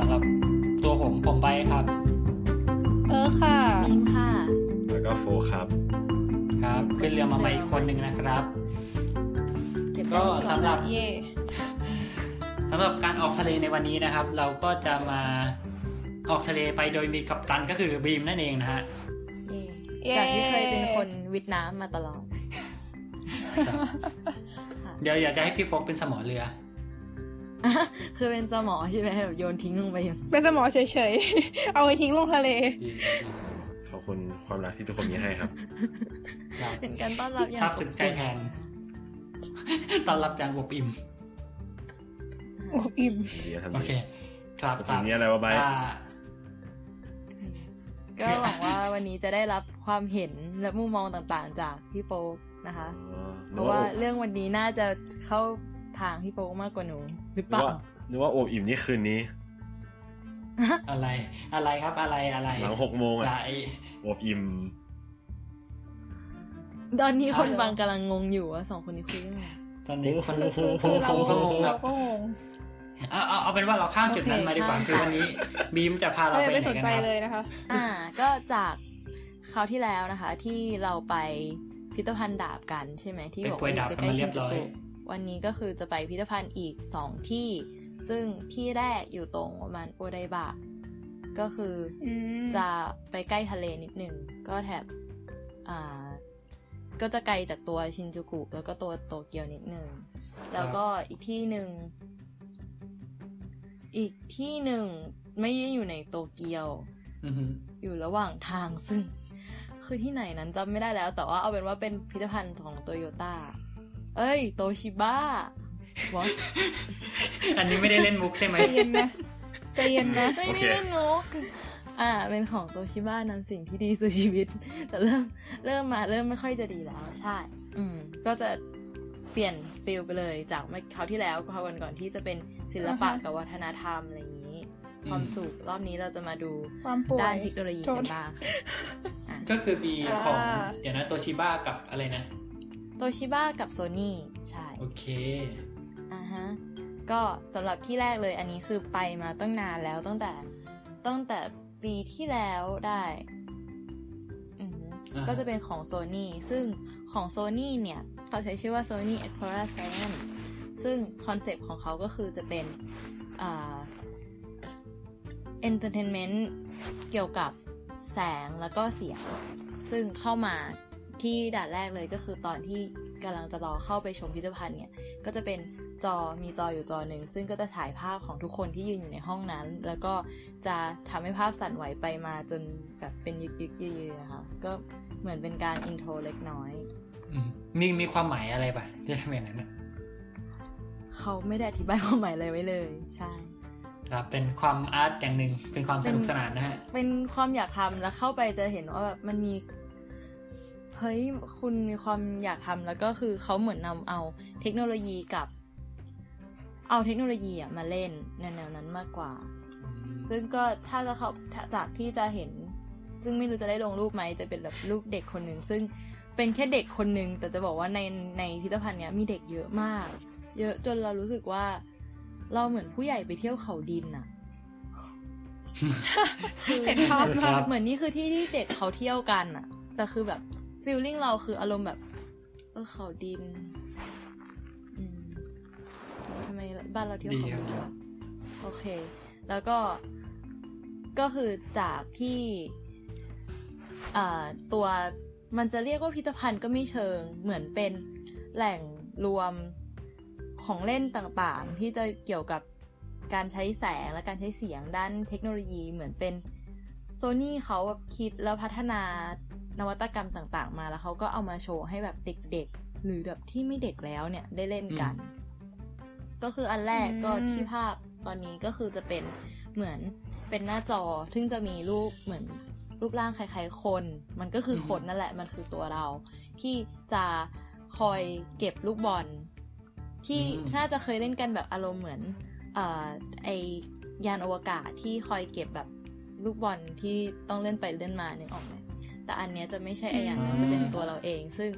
นะครับสำหรับตัวผมผมไปครับ เออค่ะบีมค่ะ แล้วก็โฟครับ ครับ ขึ้นเรือมาใหม่อีกคนหนึ่งนะครับเก็บก็ได้สำหรับเย่สำหรับการออกทะเลในวันนี้นะครับ เราก็จะมาออกทะเลไปโดยมีกัปตันก็คือบีมนั่นเองนะฮะเย่จากที่เคยเป็นคนวิทย์น้ำมาตลอด เดี๋ยวอยากจะให้พี่โฟกเป็นสมอเรือ คือเป็นสมอใช่ไหมแบบโยนทิ้งลงไปอย่างเป็นสมอเฉยๆ เอาไปทิ้งลงทะเล ขอบคุณความรักที่ทุกคนมีให้ครับ เป็นการต้อนรับอย่างซาบซึ้งใจแทนตอนรับอย่างอบอิ่มโอ้อิ่มดีนะท่านโอเค ครับคทีรับนี้อะไรวะไบร์ทอ่าก็หวังว่าวันนี้จะได้รับความเห็นและมุมมองต่างๆ จากพี่โป๊กนะคะอ๋อเพราะว่าเรื่องวันนี้น่าจะเข้า ทางพี่โป๊กมากกว่าหนูหรือนึเปกล่าว่านึกว่าโอบอิ่มนี่คืนนี้ อะไรอะไรครับอะไรอะไรหลังหกโมงไหนอะโอบอิ่มตอนนี้คนฟังกำลังงงอยู่ว่าสองคนนี้คุยเรื่องอะไรตอนนี้คนคือคือเราผมก็งงคเรารับก็งงเอาเอาเอาเป็นว่าเราข้ามจุดนั้นมาดีกว่าคือวันนี้ บีมจะพาเราเราไปไม่ไหนสนกันใจครับเลยนะคะ อ่า ก็จากคราวที่แล้วนะคะ ที่เราไปพิพิธภัณฑ์ดาบกันใช่ไหมที่เป็นบอกป่วยว่าอดาบยู่กันใกล้มาๆเรีชิยนบจูร้อยกุ วันนี้ก็คือจะไปพิพิธภัณฑ์อีกสองที่ ซึ่งที่แรกอยู่ตรงประมาณโอไดบะก็คือออืมจะไปใกล้ทะเลนิดหนึ่งก็แถบอ่าก็จะไกลจากตัวชินจูกุ แล้วก็ตัวโตเกียวนิดหนึ่งแล้วก็อีกที่หนึ่งอีกที่หนึ่งไม่ได้อยู่ในโตเกียวอือหืออยู่ระหว่างทางซึ่ง คือที่ไหนนั้นจำไม่ได้แล้ว แต่ว่าเอาเป็นว่าเป็นพิพิธภัณฑ์ของโตโยต้า เอ้ย โตชิบ้าวออันนี้ไม่ได้เล่นมุกใช่ไหมใจเย็นนะใจเย็นนะไม่โอได้เคเล่นงกอ่า เป็นของโตชิบ้านั้นสิ่งที่ดีสู่ชีวิต แต่เริ่มเริ่มมาเริ่มไม่ค่อยจะดีแล้ว ใช่ อืม ก็จะเปลี่ยนฟิลไปเลยจากเมื่อคราวที่แล้วคราวก่อนๆที่จะเป็นศิลปะอ่าฮะกับวัฒนธรรมอะไรอย่างนี้อืมความสุขรอบนี้เราจะมาดูความป่วยด้านเทคโนโลยีโทกัษนบ้างอะก็คือมีของอ่าเดี๋ยวนะโตชิบ้ากับอะไรนะ โตชิบ้ากับโซนี่ใช่ โอเค อ่าฮะ ก็สำหรับที่แรกเลยอันนี้คือไปมาตั้งนานแล้วตั้งแต่ตั้งแต่ปีที่แล้วได้อือฮึอ่าฮะก็จะเป็นของ Sony ซึ่งของ Sony เนี่ยเขาใช้ชื่อว่า Sony Explorer 7ซึ่งคอนเซปต์ของเขาก็คือจะเป็นอ่า entertainment เกี่ยวกับแสงแล้วก็เสียง ซึ่งเข้ามา ที่ด่านแรกเลยก็คือตอนที่กำลังจะรอเข้าไปชมพิพิธภัณฑ์เนี่ย ก็จะเป็นจอมีจออยู่จอหนึ่ง ซึ่งก็จะฉายภาพของทุกคนที่ยืนอยู่ในห้องนั้น แล้วก็จะทำให้ภาพสั่นไหวไปมาจนแบบเป็นยึกยึกๆยืดๆนะคะก็เหมือนเป็นการอินโทรเล็กน้อยอืมมีมีความหมายอะไรปะที่ทำอย่างนั้นน่ะเขาไม่ได้อธิบายความหมายอะไรไว้เลย ใช่ครับเป็นความอาร์ตอย่างหนึ่งเป็นความสนุกสนานนะฮะเป็นความอยากทำแล้วเข้าไปจะเห็นว่าแบบมันมี เฮ้ยคุณมีความอยากทำแล้วก็คือเขาเหมือนนำเอาเทคโนโลยีกับ เอาเทคโนโลยีอะมาเล่นในแนวนั้นมากกว่า ซึ่งก็ถ้าจะเขาจากที่จะเห็น ซึ่งไม่รู้จะได้ลงรูปไหมจะเป็นแบบรูปเด็กคนหนึ่งซึ่งเป็นแค่เด็กคนหนึ่งแต่จะบอกว่าในในพิพิธภัณฑ์เนี้ยมีเด็กเยอะมาก เยอะจนเรารู้สึกว่า เราเหมือนผู้ใหญ่ไปเที่ยวเขาดินอะเห็นภาพครัมากบเหมือนนี่คือที่ที่เด็กเขาเที่ยวกันอะแต่คือแบบ ฟีลลิ่งเราคืออารมณ์แบบ เออเขาดินอืมทำไมบ้านเราเที่ยวเขาดีดินครับวะโอเค แล้วก็ก็คือจากที่อ่าตัวมันจะเรียกว่าพิพิธภัณฑ์ก็ไม่เชิงเหมือนเป็นแหล่งรวมของเล่นต่างๆ ที่จะเกี่ยวกับการใช้แสงและการใช้เสียงด้านเทคโนโลยีเหมือนเป็นโซนี่เขาแบบคิดแล้วพัฒนา นวัตกรรมต่างๆ มาแล้วเขาก็เอามาโชว์ให้แบบเด็กๆ หรือแบบที่ไม่เด็กแล้วเนี่ยได้เล่นกัน ก็คืออันแรกก็อืมที่ภาพตอนนี้ก็คือจะเป็นเหมือนเป็นหน้าจอ ซึ่งจะมีรูปเหมือนรูปร่างคล้ายๆคน มันก็คือคนนั่นแหละ มันคือตัวเรา ที่จะคอยเก็บลูกบอล ที่อืมน่าจะเคยเล่นกันแบบอารมณ์เหมือนเอ่อไอยานอวกาศที่คอยเก็บแบบลูกบอลที่ต้องเล่นไปเล่นมานึกออกไหม แต่อันเนี้ยจะไม่ใช่ไออย่างนั้นจะเป็นตัวเราเอง ซึ่ง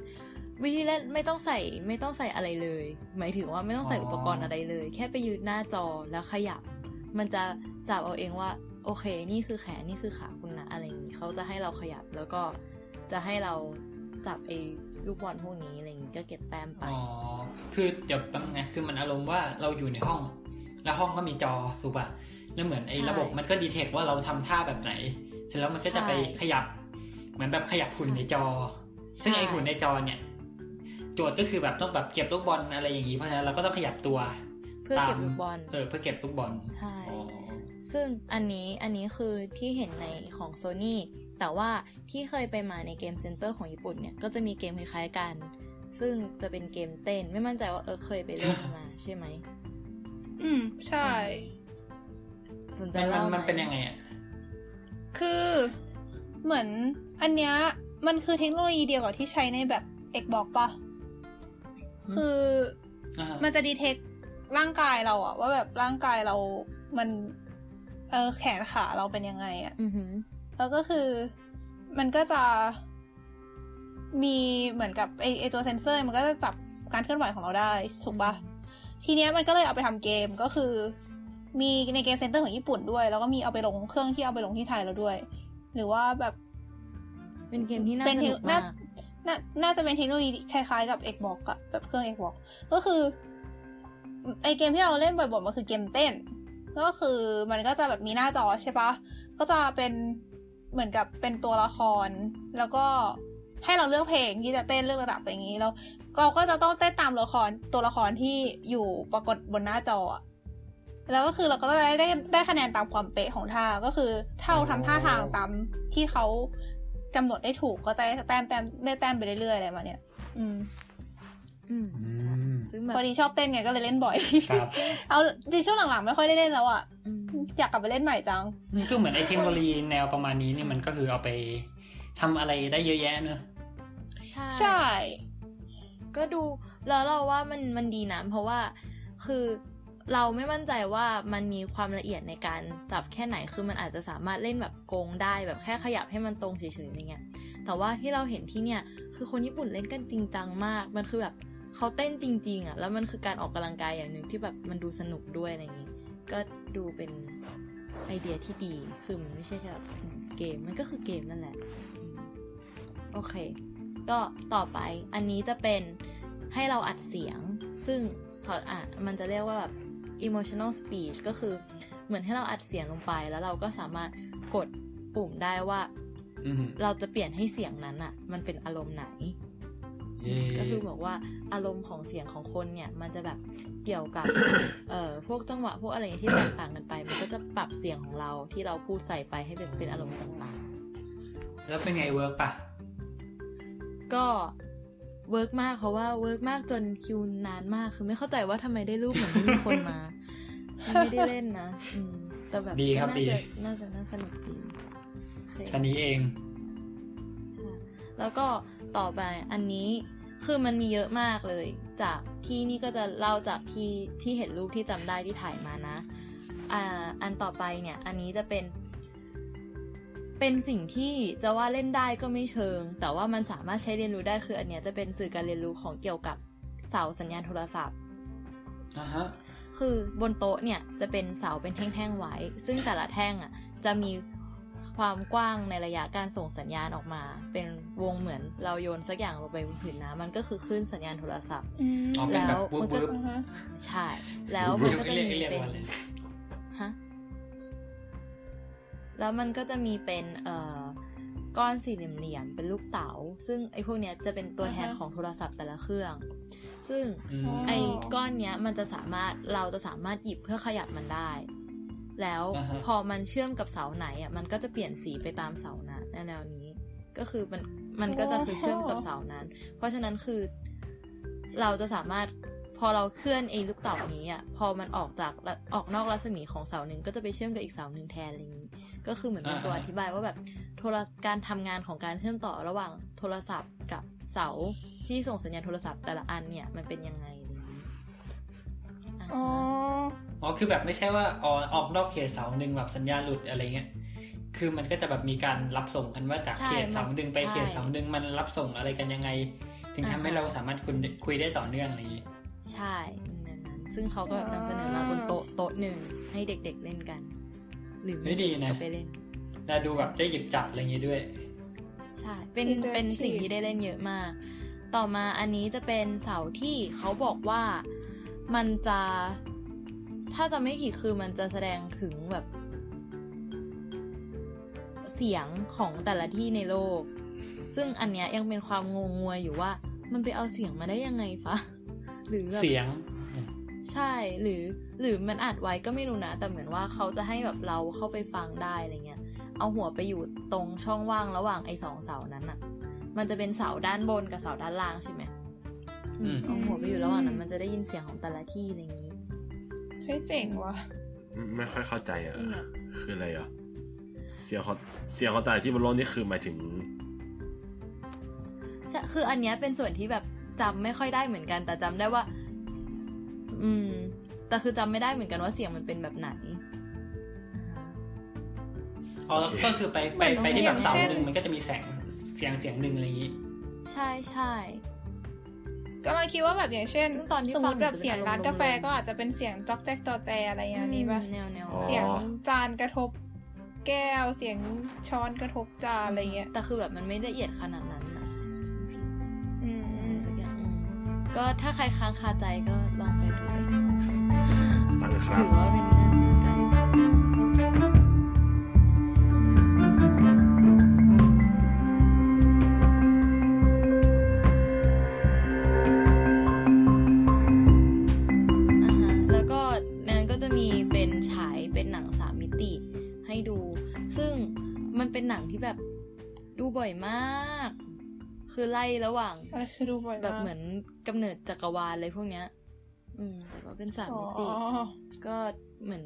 วิธีเล่นไม่ต้องใส่ไม่ต้องใส่อะไรเลย หมายถึงว่าไม่ต้องใส่อ๋ออุอุปกรณ์อะไรเลย แค่ไปยืนหน้าจอแล้วขยับ มันจะจับเอาเองว่า โอเค นี่คือแขนนี่คือขาคุณนะอะไรอย่างนี้เขาจะให้เราขยับแล้วก็จะให้เราจับไอ้ลูกบอลพวกนี้อะไรอย่างนี้ก็เก็บแต้มไปอ๋อคือเดี๋ยวแป๊บนึงนะคือมันอารมณ์ว่าเราอยู่ในห้อง แล้วห้องก็มีจอถูกป่ะแล้วเหมือนไอ้ใช่ระบบมันก็ detect ว่าเราทำท่าแบบไหน เสร็จแล้วมันก็จะไปใช่ขยับ เหมือนแบบขยับหุ่นในจอ ซึ่งไอ้หุ่นในจอเนี่ย โจทย์ก็คือแบบต้องแบบเก็บลูกบอลอะไรอย่างนี้เพราะฉะนั้นเราก็ต้องขยับตัว เพื่อเก็บตามลูกบอลเออเพื่อเก็บลูกบอลใช่อ๋อซึ่งอันนี้อันนี้คือที่เห็นในของ Sony แต่ว่าที่เคยไปมาในเกม center ของญี่ปุ่นเนี่ยก็จะมีเกมคล้ายๆกัน ซึ่งจะเป็นเกมเต้น ไม่มั่นใจว่าเออเคยไปเล่นมาใช่ไหมอืมใช่สนใจมันมันเล่าไหมันเป็นยังไงอะคือเหมือน อันเนี้ยมันคือเทคโนโลยีเดียวกับที่ใช้ในแบบ Xbox ปะคืออ่าฮะมันจะดีเทคร่างกายเราอะว่าแบบร่างกายเรา มัน เออแขนขาเราเป็นยังไงอะอือหือแล้วก็คือมันก็จะมีเหมือนกับไอไอตัวเซนเซอร์ มันก็จะจับการเคลื่อนไหวของเราได้ถูกปะทีเนี้ยมันก็เลยเอาไปทำเกมก็คือ มีใน game center ของญี่ปุ่นด้วย แล้วก็มีเอาไปลงเครื่องที่เอาไปลงที่ไทยแล้วด้วย หรือว่าแบบ เป็นเกมที่น่าเป็นสเทคนุกน่ามากน่าน่าจะเป็นเทคโนโลยีคล้ายๆกับ Xbox อะแบบเครื่อง Xbox ก็คือ ไอเกมที่เราเล่นบ่อยๆมันคือเกมเต้น ก็คือมันก็จะแบบมีหน้าจอใช่ปะก็จะเป็นเหมือนกับเป็นตัวละคร แล้วก็ให้เราเลือกเพลงที่จะเต้นเลือกระดับอะไรอย่างนี้แล้วเราก็จะต้องเต้นตามตัวละครตัวละครที่อยู่ปรากฏบนหน้าจออะแล้วก็คือเราก็จะได้ได้ได้คะแนนตามความเป๊ะของท่าก็คือถ้าเราทำท่าทางตามที่เขา กำหนดได้ถูกก็จะได้แต้มแต้มได้แต้มไปเรื่อยๆอะไรมาเนี่ยอืมอืมอืมซึ่งแบบพอดีชอบเต้นไงก็เลยเล่นบ่อยครับเอาจริงช่วงหลังๆ ไม่ค่อยได้เล่นแล้วอะอืมอยากกลับไปเล่นใหม่จังนี่ก็เหมือนไอ้เทคโนโลยีแนวประมาณนี้นี่มันก็คือเอาไปทำอะไรได้เยอะแยะเนอะใช่ ใช่ ก็ดูแล้วเราว่ามันมันดีนะเพราะว่าคือ เราไม่มั่นใจว่ามันมีความละเอียดในการจับแค่ไหน คือมันอาจจะสามารถเล่นแบบโกงได้แบบแค่ขยับให้มันตรงเฉยๆอะไรเงี้ย แต่ว่าที่เราเห็นที่เนี่ยคือคนญี่ปุ่นเล่นกันจริงจังมาก มันคือแบบเขาเต้นจริง ๆอะ แล้วมันคือการออกกำลังกายอย่างหนึ่งที่แบบมันดูสนุกด้วยอะไรอย่างงี้ ก็ดูเป็นไอเดียที่ดี คือมันไม่ใช่แค่แบบเกม มันก็คือเกมนั่นแหละ โอเค ก็ต่อไป อันนี้จะเป็นให้เราอัดเสียง ซึ่งเขาอะมันจะเรียกว่าแบบ emotional speech ก็คือเหมือนให้เราอัดเสียงลงไป แล้วเราก็สามารถกดปุ่มได้ว่าอืมเราจะเปลี่ยนให้เสียงนั้นอะ มันเป็นอารมณ์ไหนเย่ก็คือบอกว่าอารมณ์ของเสียงของคนเนี่ย มันจะแบบเกี่ยวกับ เอ่อพวกจังหวะพวกอะไรที่แตกต่างกันไป มันก็จะปรับเสียงของเราที่เราพูดใส่ไปให้เป็นเป็นอารมณ์ต่างๆ แล้วเป็นไง work ปะก็ work มากเพราะว่า work มากจนคิวนานมากคือไม่เข้าใจว่าทำไมได้รูปเหมือนที่มีคนมาฉัน ไม่ได้เล่นนะอืมแต่แบบดีครับก็ดีน่าจะน่าจะน่าสนุกดีโอเคชันนี้เองใช่แล้วก็ต่อไปอันนี้คือมันมีเยอะมากเลย จากที่นี่ก็จะเล่าจากที่ที่เห็นรูปที่จำได้ที่ถ่ายมานะอ่าอันต่อไปเนี่ย อันนี้จะเป็น เป็นสิ่งที่จะว่าเล่นได้ก็ไม่เชิง แต่ว่ามันสามารถใช้เรียนรู้ได้คือ อันเนี้ยจะเป็นสื่อการเรียนรู้ของเกี่ยวกับเสาสัญญาณโทรศัพท์อ่าฮะ คือบนโต๊ะเนี่ยจะเป็นเสาเป็นแท่งๆไว้ ซึ่งแต่ละแท่งอะจะมีความกว้างในระยะการส่งสัญญาณออกมา เป็นวงเหมือนเราโยนสักอย่างลงไปบนผืนน้ำมันก็คือคลื่นสัญญาณโทรศัพท์อืมอ๋อเป็นแบบแล้ววืบมันก็วืบอือฮะใช่แล้วมันก็จะเรียกมีเรียกเป็นว่าอะไรฮะแล้วมันก็จะมีเป็นเอ่อก้อนสี่เหลี่ยมๆเป็นลูกเต๋า ซึ่งไอ้พวกเนี้ยจะเป็นตัวแทนของโทรศัพท์แต่ละเครื่อง ซึ่งอืมไอ้ก้อนเนี้ยมันจะสามารถเราจะสามารถหยิบเพื่อขยับมันได้ แล้วอ่าฮะพอมันเชื่อมกับเสาไหนอะมันก็จะเปลี่ยนสีไปตามเสานั้นแนวๆนี้ก็คือมันมันก็จะคือเชื่อมกับเสานั้น เพราะฉะนั้นคือเราจะสามารถพอเราเคลื่อนไอ้ลูกเต่านี้อะพอมันออกจากออกนอกรัศมีของเสาหนึ่งก็จะไปเชื่อมกับอีกเสาหนึ่งแทนอะไรอย่างนี้ ก็คือเหมือนเป็นตัวอธิบายว่าแบบโทรการทำงานของการเชื่อมต่อระหว่างโทรศัพท์กับเสา ที่ส่งสัญญาณโทรศัพท์แต่ละอันเนี่ยมันเป็นยังไงอะไรอย่างนี้อะอ๋ออ๋อคือแบบไม่ใช่ว่าออกออกนอกเขตเสาหนึ่งแบบสัญญาณหลุดอะไรเงี้ยคือมันก็จะแบบมีการรับส่งกันว่าจากใช่เขตเสาหนึ่งไปใช่เขตเสาหนึ่งมันรับส่งอะไรกันยังไง ถึงทำให้อ่าฮะเราสามารถคุยคุยได้ต่อเนื่องอะไรอย่างงี้ใช่นั่นนั้นซึ่งเขาก็แบบนำเสนอมาบนโต๊ะโต๊ะหนึ่งให้ให้เด็ก ๆเล่นกัน หรือไม่ดีนะก็ไปเล่นแล้วดูแบบได้หยิบจับอะไรอย่างงี้ด้วย ใช่ เป็น Interactive เป็นสิ่งที่ได้เล่นเยอะมาก ต่อมาอันนี้จะเป็นเสาที่เขาบอกว่ามันจะ ถ้าจะไม่ผิดคือมันจะแสดงถึงแบบ เสียงของแต่ละที่ในโลก ซึ่งอันเนี้ยยังเป็นความงงงวยอยู่ว่า มันไปเอาเสียงมาได้ยังไงฟะหรือแบบเสียง ใช่หรือ หรือมันอัดไว้ก็ไม่รู้นะแต่เหมือนว่าเขาจะให้แบบเราเข้าไปฟังได้อะไรเงี้ยเอาหัวไปอยู่ตรงช่องว่างระหว่างไอ้สองเสานั้นอะ มันจะเป็นเสาด้านบนกับเสาด้านล่างใช่ไหมอืมเอาหัวไปอยู่ระหว่างนั้นมันจะได้ยินเสียงของแต่ละที่อะไรอย่างนี้เฮ้ยเจ๋งว่ะไม่ค่อยเข้าใจอะจริงเหรอคืออะไรอะเสียงของเสียงของแต่ละที่บนโลกนี่คือหมายถึงใช่คืออันเนี้ยเป็นส่วนที่แบบจำไม่ค่อยได้เหมือนกัน แต่จำได้ว่า อืม แต่คือจำไม่ได้เหมือนกันว่าเสียงมันเป็นแบบไหนอ่าฮะอ๋อแล้วก็คือไปไปไปที่แบบเสาหนึ่งมันก็จะมีแสง เสียงเสียงหนึ่งอะไรอย่างงี้ ใช่ใช่กำลังคิดว่าแบบอย่างเช่นซึ่งตอนที่สมมติฟังแบบเสียงร้านกาแฟมันจะเป็นอารมณ์ก็อาจจะเป็นเสียงจ๊อกแจ๊กจอแจอะไรอย่างนี้ป่ะแนวแนวอ๋อเสียงจานกระทบ แก้วเสียงช้อนกระทบจานอะไรเงี้ยแต่คือแบบมันไม่ละเอียดขนาดนั้นนะอืมอะไรสักอย่างอืมก็ถ้าใครค้างคาใจก็ลองไปดูเองตั้งครับถือว่าเป็นนั่นแล้วกัน บ่อยมาก คือไล่ระหว่างอะไรคือดูบ่อยแบบมากเหมือนกำเนิดจักรวาลอะไรพวกเนี้ย อืมแต่ว่าเป็นสามอ๋อมิติ ก็เหมือน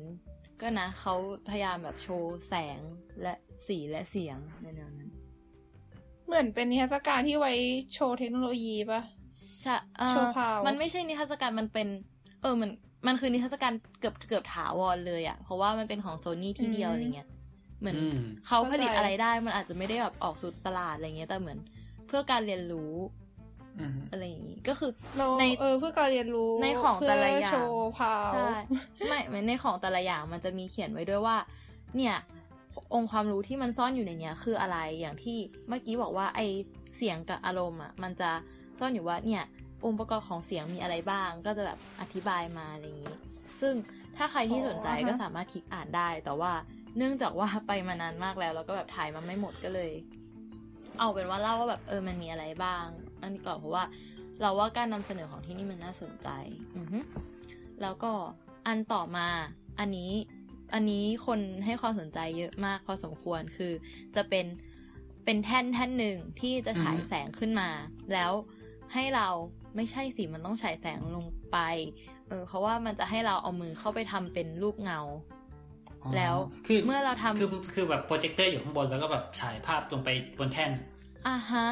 ก็นะเขาพยายามแบบโชว์แสงและสีและเสียงในแนวนั้น เหมือนเป็นนิทรรศการที่ไว้โชว์เทคโนโลยีป่ะใช่เอ่อโชว์พาวมันไม่ใช่นิทรรศการมันเป็น เออมันมันคือนิทรรศการเกือบเกือบถาวรเลยอะเพราะว่ามันเป็นของโซนี่ที่เดียวอะไรเงี้ย เหมือนอืมเขาผลิตอะไรได้มันอาจจะไม่ได้แบบออกสู่ตลาดอะไรเงี้ยแต่เหมือนเพื่อการเรียนรู้อืมอะไรอย่างงี้ก็คือเราในเออเพื่อการเรียนรู้ในของแต่ละอย่างเพื่โชว์พาวใช่ไม่เหมือนในของแต่ละอย่างมันจะมีเขียนไว้ด้วยว่า เนี่ยองค์ความรู้ที่มันซ่อนอยู่ในเนี้ยคืออะไรอย่างที่เมื่อกี้บอกว่าไอเสียงกับอารมณ์อะมันจะซ่อนอยู่ว่าเนี่ยองค์ประกอบของเสียงมีอะไรบ้าง ก็จะแบบอธิบายมาอะไรอย่างนี้ ซึ่งถ้าใครที่สนใจก็สามารถคลิกอ่านได้ แต่ว่า เนื่องจากว่าไปมานานมากแล้วแล้วก็แบบถ่ายมาไม่หมดก็เลย เอาเป็นว่าเล่าว่าแบบเออมันมีอะไรบ้าง อันนี้ก่อนเพราะว่า เราว่าการนำเสนอของที่นี่มันน่าสนใจ อือฮึแล้วก็อันต่อมาอันนี้อันนี้คนให้ความสนใจเยอะมากพอสมควรคือจะเป็นเป็นแท่นแท่นหนึ่งที่จะฉายอือฮึแสงขึ้นมา แล้วให้เราไม่ใช่สิมันต้องฉายแสงลงไป เออเพราะว่ามันจะให้เราเอามือเข้าไปทำเป็นรูปเงาอ๋อ แล้วคือเมื่อเราทำคือคือแบบโปรเจคเตอร์อยู่ข้างบนแล้วก็แบบฉายภาพลงไปบนแท่นอ่าฮะ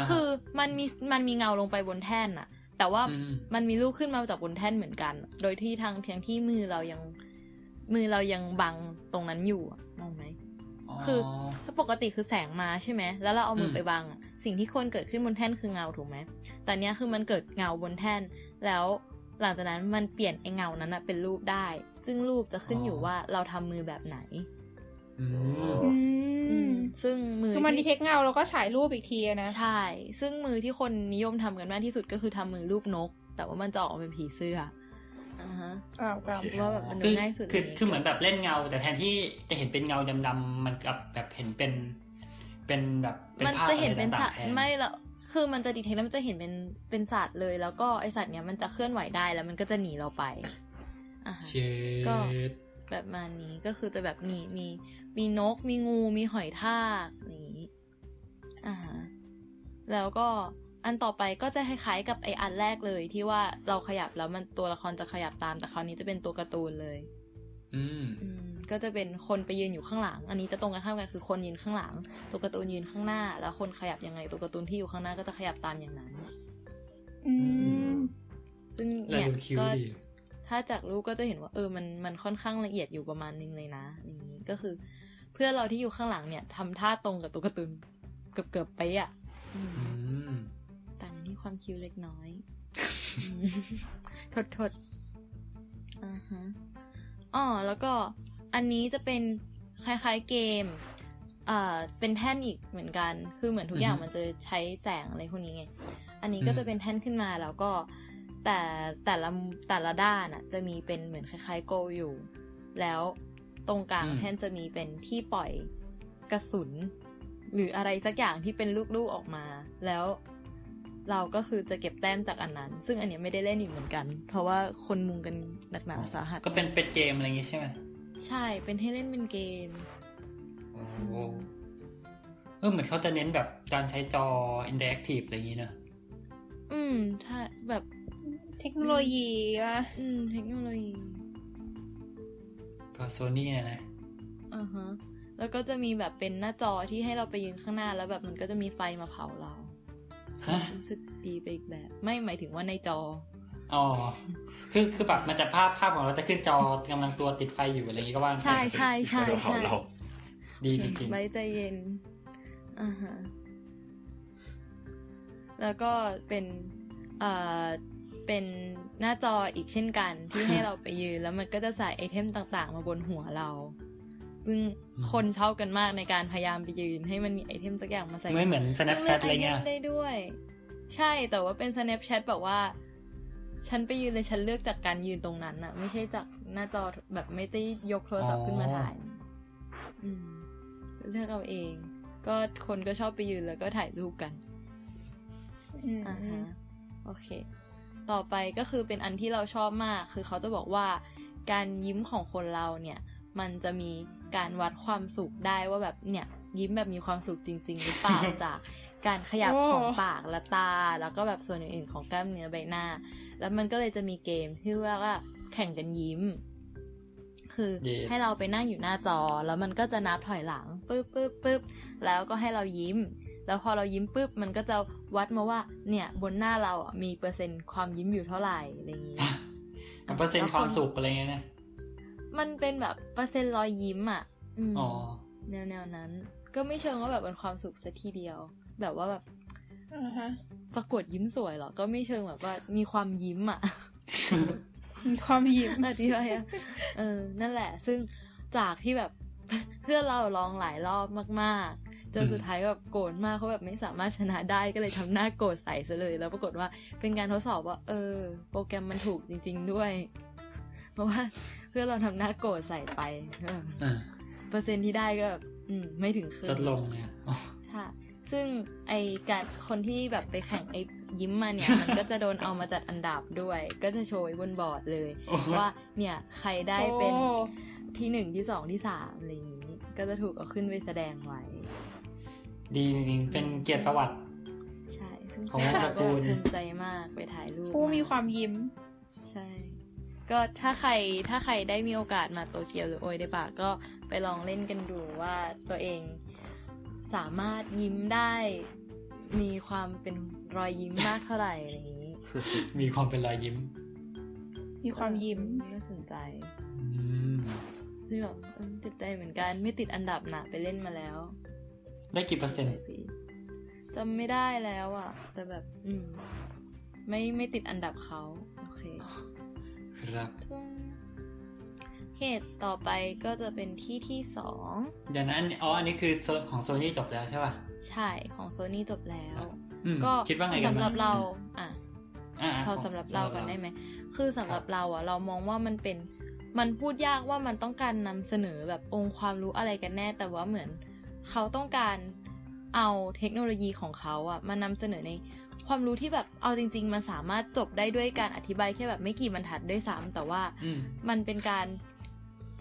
าฮะคือมันมีมันมีเงาลงไปบนแท่นอะแต่ว่าอืมมันมีรูปขึ้นมาจากบนแท่นเหมือนกัน โดยที่ทางเทียงที่มือเรายัง มือเรายังบังตรงนั้นอยู่อะมองไหมคือถ้าปกติคือแสงมาใช่ไหมแล้วเราเอามือมไปบังอะสิ่งที่ควรเกิดขึ้นบนแท่นคือเงาถูกไหมแต่เนี้ยคือมันเกิดเงาบนแท่น แล้วหลังจากนั้นมันเปลี่ยนไอ้เงานั้นอะเป็นรูปได้ ซึ่งรูปจะขึ้นอยู่ว่าเราทำมือแบบไหนอืมอือืมมซึ่งมือคือมันดีที่เทคเงาแล้วก็ฉายรูปอีกทีอะนะ ใช่ ซึ่งมือที่คนนิยมทำกันมากที่สุดก็คือทำมือรูปนก แต่ว่ามันจะออกมาเป็นผีเสื้ออ่าฮะอ้าวกรรมว่าแบบมันดูคือง่ายสุดคือในนี้คือเหมือนแบบเล่นเงา แต่แทนที่จะเห็นเป็นเงาดำๆมันกลับแบบเห็นเป็นเป็นแบบเป็นมันภาพจะเห็นอะไรเป็นต่าสังตๆว์แทนไม่แล้วคือมันจะดีเทคแล้วมันจะเห็นเป็นเป็นสัตว์เลย แล้วก็ไอสัตว์เนี้ยมันจะเคลื่อนไหวได้แล้วมันก็จะหนีเราไปอ่าฮะ เชก็ดแบบมานี้ก็คือจะแบบมีมีมีนกมีงูมีหอยทากอย่างนี้อ่าฮะแล้วก็อันต่อไปก็จะคล้ายๆกับไออันแรกเลยที่ว่าเราขยับแล้วมันตัวละครจะขยับตามแต่คราวนี้จะเป็นตัวการ์ตูนเลยอืมอืมก็จะเป็นคนไปยืนอยู่ข้างหลัง อันนี้จะตรงกันข้ามกันคือคนยืนข้างหลัง ตัวการ์ตูนยืนข้างหน้า แล้วคนขยับยังไงตัวการ์ตูนที่อยู่ข้างหน้าก็จะขยับตามอย่างนั้น อืมซึ่งแล้วเนี่ยดูคิ้วก็ดี ถ้าจากรูปก็จะเห็นว่าเออมันมันค่อนข้างละเอียดอยู่ประมาณนึงเลยนะอย่างนี้ก็คือเพื่อนเราที่อยู่ข้างหลังเนี่ยทำท่าตรงกับตัวการ์ตูนเกือบเกือบๆไปอะอืมอืมต่างกันที่ความคิ้วเล็กน้อยอืมทดทดอ่าฮะอ๋อแล้วก็อันนี้จะเป็นคล้ายๆเกมอ่าเป็นแท่นอีกเหมือนกัน คือเหมือนทุกอย่างมันจะใช้แสงอะไรพวกนี้ไง อันนี้ก็จะเป็นแท่นขึ้นมาแล้วก็ แต่แต่ละแต่ละด้านอะจะมีเป็นเหมือนคล้ายๆโกอยู่ แล้วตรงกลางแท่นจะมีเป็นที่ปล่อยกระสุน หรืออะไรสักอย่างที่เป็นลูกๆออกมา แล้วเราก็คือจะเก็บแต้มจากอันนั้น ซึ่งอันเนี้ยไม่ได้เล่นอีกเหมือนกัน เพราะว่าคนมุงกันหนักหนาสาหัส ก็เป็นเป็นเกมอะไรอย่างงี้ใช่ไหมใช่เป็นให้เล่นเป็นเกมโอ้โหเออเหมือนเขาจะเน้นแบบการใช้จออินเ r อ c ทีฟอะไรอย่างงี้นะ อืมใช่แบบ เทคโนโลยีว่ะอืม เทคโนโลยี ก็โซนี่เนี่ยนะอ่าฮะ แล้วก็จะมีแบบเป็นหน้าจอที่ให้เราไปยืนข้างหน้าแล้วแบบมันก็จะมีไฟมาเผาเราฮะรู้สึกดีไปอีกแบบ ไม่หมายถึงว่าในจอ อ๋อ คือคือแบบมันจะภาพภาพของเราจะขึ้นจอกำลังตัวติดไฟอยู่อะไรอย่างงี้ก็ว่าไปใช่ใช่ใช่เราเผาใช่เราดีจริงไว้ใจเย็นอ่าฮะแล้วก็เป็นเอ่อ เป็นหน้าจออีกเช่นกันที่ให้เราไปยืน แล้วมันก็จะใส่ไอเทมต่างๆ มาบนหัวเราซึ่งคนชอบกันมากในการพยายามไปยืน ให้มันมีไอเทมสักอย่างมาใส่ๆไม่เหมือน Snapchat อะไรเงี้ยซึ่ล่น item ได้ด้วย ใช่แต่ว่าเป็น Snapchat แบบว่า ฉันไปยืนเลยฉันเลือกจากการยืนตรงนั้นอะไม่ใช่จากหน้าจอแบบไม่ได้ยกโทรศัพท์ขึ้นมาถ่ายอืมเลือกเอาเอง ก็คนก็ชอบไปยืนแล้วก็ถ่ายรูปกันอืมอ่าฮะโอเค ต่อไปก็คือเป็นอันที่เราชอบมาก คือเขาจะบอกว่า การยิ้มของคนเราเนี่ย มันจะมีการวัดความสุขได้ว่าแบบเนี่ย ยิ้มแบบมีความสุขจริง ๆ หรือเปล่าจากการขยับของปากและตา แล้วก็แบบส่วนอื่นๆของกล้ามเนื้อใบหน้า แล้วมันก็เลยจะมีเกมที่ว่าว่าแข่งกันยิ้ม คือเย้ให้เราไปนั่งอยู่หน้าจอ แล้วมันก็จะนับถอยหลังปึ๊บปึ๊บปึ๊บแล้วก็ให้เรายิ้ม แล้วพอเรายิ้มปุ๊บมันก็จะวัดมาว่า เนี่ยบนหน้าเราอะมีเปอร์เซ็นต์ความยิ้มอยู่เท่าไหร่อะไรอย่างนี้มันเปอร์เซ็นต์ความสุขอะไรเงี้ยนะมันเป็นแบบเปอร์เซ็นต์รอยยิ้มอะอืมอ๋อแนวแนวๆนั้น ก็ไม่เชิงว่าแบบเป็นความสุขสัทีเดียว แบบว่าแบบอ่าฮะประกวดยิ้มสวยเหรอ ก็ไม่เชิงแบบว่ามีความยิ้มอะมีความยิ้มอธิบายอะเออ นั่นแหละ ซึ่งจากที่แบบเพื่อนเราลองหลายรอบมาก ๆ จนสุดท้ายแบบโกรธมากเขาแบบไม่สามารถชนะได้ก็เลยทำหน้าโกรธใส่ซะเลย แล้วปรากฏว่าเป็นการทดสอบว่า เออ โปรแกรมมันถูกจริง ๆ ด้วย เพราะว่าเพื่อนเราทำหน้าโกรธใส่ไปเอออ่าเปอร์เซ็นต์ที่ได้ก็แบบอืม ไม่ถึงครึ่งลดลงเนี่ยอ๋อใช่ซึ่งไอการคนที่แบบไปแข่งไอยิ้มมาเนี่ย มันก็จะโดนเอามาจัดอันดับด้วย ก็จะโชว์ไว้บนบอร์ดเลยโอ้ยว่าเนี่ยใครได้เป็นโอ้ที่หนึ่งที่สองที่สามอะไรอย่างนี้ ก็จะถูกเอาขึ้นไปแสดงไว้ ดีจริงๆเป็นเกียรติประวัติ ใช่ซึ่งของวงตระกูลภูมิใจมากไปถ่ายรูปผู้มีความยิ้ม ใช่ ก็ถ้าใครถ้าใครได้มีโอกาสมาโตเกียวหรือโอยเดบะก็ไปลองเล่นกันดูว่าตัวเองสามารถยิ้มได้ มีความเป็นรอยยิ้มมากเท่าไหร่อะไรอย่างนี้ มีความเป็นรอยยิ้ม มีความยิ้มน่าสนใจอืมคือแบบเออติดใจเหมือนกันไม่ติดอันดับนะไปเล่นมาแล้ว ได้กี่เปอร์เซ็นต์จำไม่ได้แล้วอะ แต่แบบ อืม ไม่ไม่ติดอันดับเขาโอเค ครับเหตุต่อไปก็จะเป็นที่ที่สองเดี๋ยวนะอันอ๋ออันนี้คือโซนของโซนี่จบแล้วใช่ป่ะ ใช่ของโซนี่จบแล้วอืมก็คิดว่าไงกันสำหรับบ้งเรา อะอ่าพอสำหรับเรากันได้ไหม คือสำหรับเราอะ เรามองว่ามันเป็น มันพูดยากว่ามันต้องการนำเสนอแบบองค์ความรู้อะไรกันแน่ แต่ว่าเหมือน เขาต้องการเอาเทคโนโลยีของเขาอะมานำเสนอในความรู้ที่แบบเอาจริง ๆ มันสามารถจบได้ด้วยการอธิบายแค่แบบไม่กี่บรรทัดด้วยซ้ำแต่ว่าอืมมันเป็นการ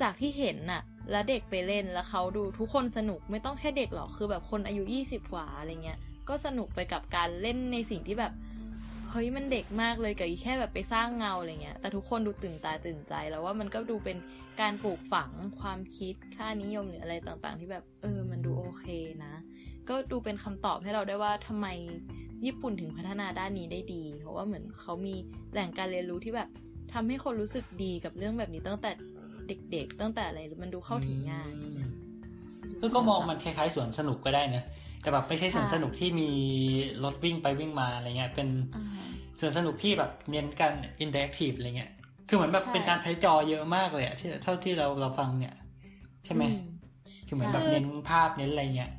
จากที่เห็นน่ะ แล้วเด็กไปเล่นแล้วเขาดูทุกคนสนุกไม่ต้องแค่เด็กหรอกคือแบบคนอายุยี่สิบกว่าอะไรเงี้ย ก็สนุกไปกับการเล่นในสิ่งที่แบบเฮ้ยมันเด็กมากเลยกับอีแค่แบบไปสร้างเงาอะไรเงี้ย แต่ทุกคนดูตื่นตาตื่นใจแล้วว่ามันก็ดูเป็นการปลูกฝังความคิดค่านิยมหรืออะไรต่างๆ ที่แบบ เออมันดูโอ เคนะ ก็ดูเป็นคำตอบให้เราได้ว่าทำไมญี่ปุ่นถึงพัฒนาด้านนี้ได้ดี เพราะว่าเหมือนเขามีแหล่งการเรียนรู้ที่แบบทำให้คนรู้สึกดีกับเรื่องแบบนี้ตั้งแต่เด็กๆ ตั้งแต่อะไรมันดูเข้าถึงง่ายอืมคือก็มองมันคล้ายๆสวนสนุกก็ได้นะแต่แบบไม่ใช่สวนใช่สนุกที่มีรถวิ่งไปวิ่งมาอะไรเงี้ย เป็นอ่าสวนสนุกที่แบบเน้นการอินเ r อ c ทีฟอะไรเงี้ย คือเหมือนแบบใช่เป็นการใช้จอเยอะมากเลยอะที่เท่าที่เราเราฟังเนี่ย ใช่ไหมอื คือเหมือนแบบใช่เน้นภาพเน้นอะไรเงี้ย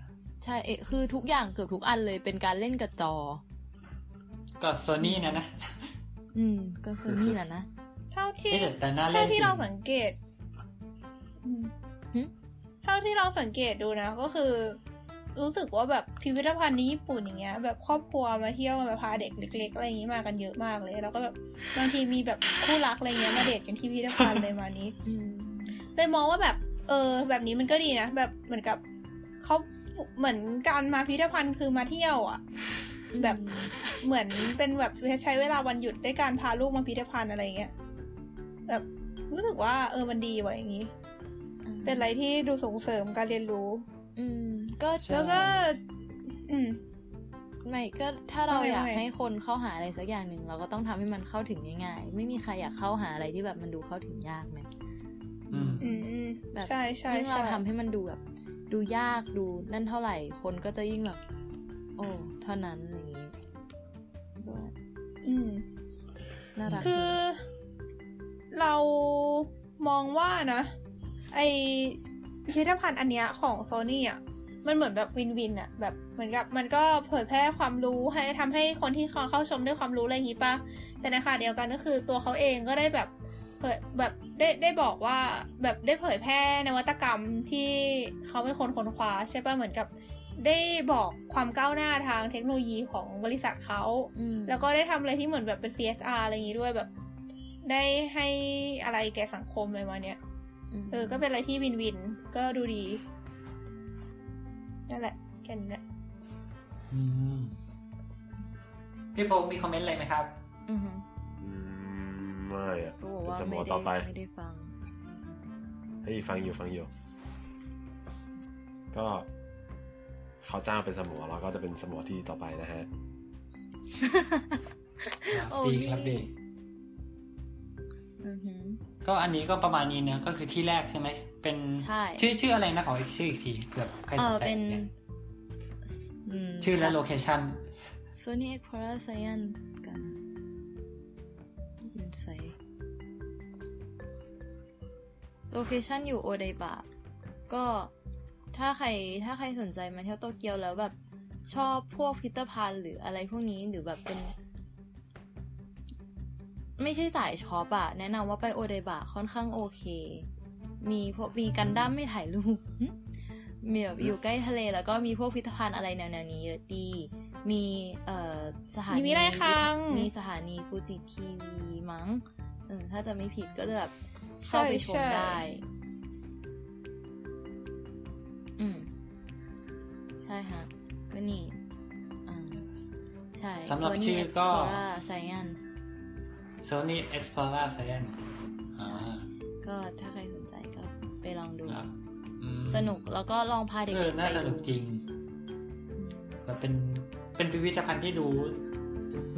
ใช่เอะคือทุกอย่างเกือบทุกอันเลยเป็นการเล่นกับจอ ก็โซนี่นะนะ อืม ก็คือนี่แหละนะ เท่าที่เอ๊ะแต่แต่น่าเล่เท่านที่จริงเราสังเกตอืมหึเท่าที่เราสังเกตดูนะ ก็คือ รู้สึกว่าแบบพิพิธภัณฑ์ที่ญี่ปุ่นอย่างเงี้ย แบบครอบครัวมาเที่ยวมาพาเด็กเล็กๆอะไรอย่างงี้มากันเยอะมากเลยแล้วก็แบบบางทีมีแบบคู่รักอะไรเงี้ยมาเดทกันที่พิพิธภัณฑ์เลยมานี้อืมเลยมองว่าแบบ เออ แบบนี้มันก็ดีนะ แบบเหมือนกับเขาเหมือนการมาพิพิธภัณฑ์คือมาเที่ยวอะ แบบเหมือนเป็นแบบใช้เวลาวันหยุดด้วยการพาลูกมาพิพิธภัณฑ์อะไรเงี้ยแบบรู้สึกว่า เออมันดีว่ะอย่างนี้อืมเป็นอะไรที่ดูส่งเสริมการเรียนรู้ อืม ก็ใช่แล้วก็ อืมไม่ก็ถ้าเราว่าไงอยากว่าไงให้คนเข้าหาอะไรสักอย่างหนึ่งเราก็ต้องทำให้มันเข้าถึงง่ายๆ ไม่มีใครอยากเข้าหาอะไรที่แบบมันดูเข้าถึงยากไหมอืมอืมอืม แบบใช่ใช่ยิ่งเราใช่ทำให้มันดูแบบ ดูยากดูนั่นเท่าไหร่ คนก็จะยิ่งแบบ โอ้เท่านั้นอย่างนี้ก็อืมน่ารักคือเรามองว่านะ ไอพิพิธภัณฑ์อันเนี้ยของโซนี่อะมันเหมือนแบบวินวินอะแบบเหมือนกับมันก็เผยแพร่ความรู้ให้ทำให้คนที่เขาเข้าชมได้ความรู้อะไรอย่างนี้ปะแต่ในขณะเดียวกันก็คือตัวเขาเองก็ได้แบบ เผยแบบได้ได้บอกว่าแบบได้เผยแพร่นวัตกรรมที่เขาเป็นคนค้นคว้าใช่ปะเหมือนกับได้บอกความก้าวหน้าทางเทคโนโลยีของบริษัทเขาอืมแล้วก็ได้ทำอะไรที่เหมือนแบบเป็น CSR อะไรอย่างนี้ด้วยแบบ ได้ให้อะไรแก่สังคมอะไรมาเนี้ยมเออ ก็เป็นอะไรที่วินวิน ก็ดูดี นั่นแหละ แค่นี้แหละอืมพี่โฟกมีคอมเมนต์อะไรไหมครับ อือฮึอืม ไม่อะก็บอกเป็นว่าสมไม่อได้ต่อไปไม่ได้ฟังเฮ้ยฟังอยู่ฟังอยู่ ก็เขาจ้างเป็นสมอเราก็จะเป็นสมอที่ต่อไปนะฮะโอ้ดียครับดีอือฮึก็อันนี้ก็ประมาณนี้เนอะก็คือที่แรกใช่ไหมเป็นใช่ชื่อชื่ออะไรนะขออีกชื่ออีกทีเผื่อใครเอสนอใจเป็นเนี่ยมชื่อและ location Sony Explorer Science กัน ใส่ location อยู่โอไดบะก็ถ้าใครถ้าใครสนใจมาเที่ยวโตเกียวแล้วแบบชอบพวกพิพิธภัณฑ์หรืออะไรพวกนี้หรือแบบเป็น ไม่ใช่สาย shop อะแนะนำว่าไปโอไดบะค่อนข้างโอเค มีพวกมีกันดั้มไม่ถ่ายรูปมีแบบอยู่ใกล้ทะเลแล้วก็มีพวกพิพิธภัณฑ์อะไรแนวๆนี้เยอะดี มีเอ่อสถานีมีวิไลคังมีสถานีฟูจิทีวีมั้งเออถ้าจะไม่ผิดก็จะแบบเข้าไปชมใช่ได้ อืม ใช่ฮะ ก็นี่อ่าใช่สำหรับ Sony ชื่อก็ Explorer Science Sony Explorer Science อ่าก็ถ้าใครสนใจก็ไปลองดูครับอืมสนุกแล้วก็ลองพาเด็กเออๆไปน่าสนุกจริงอืมแบบเป็น เป็นพิพิธภัณฑ์ที่ดู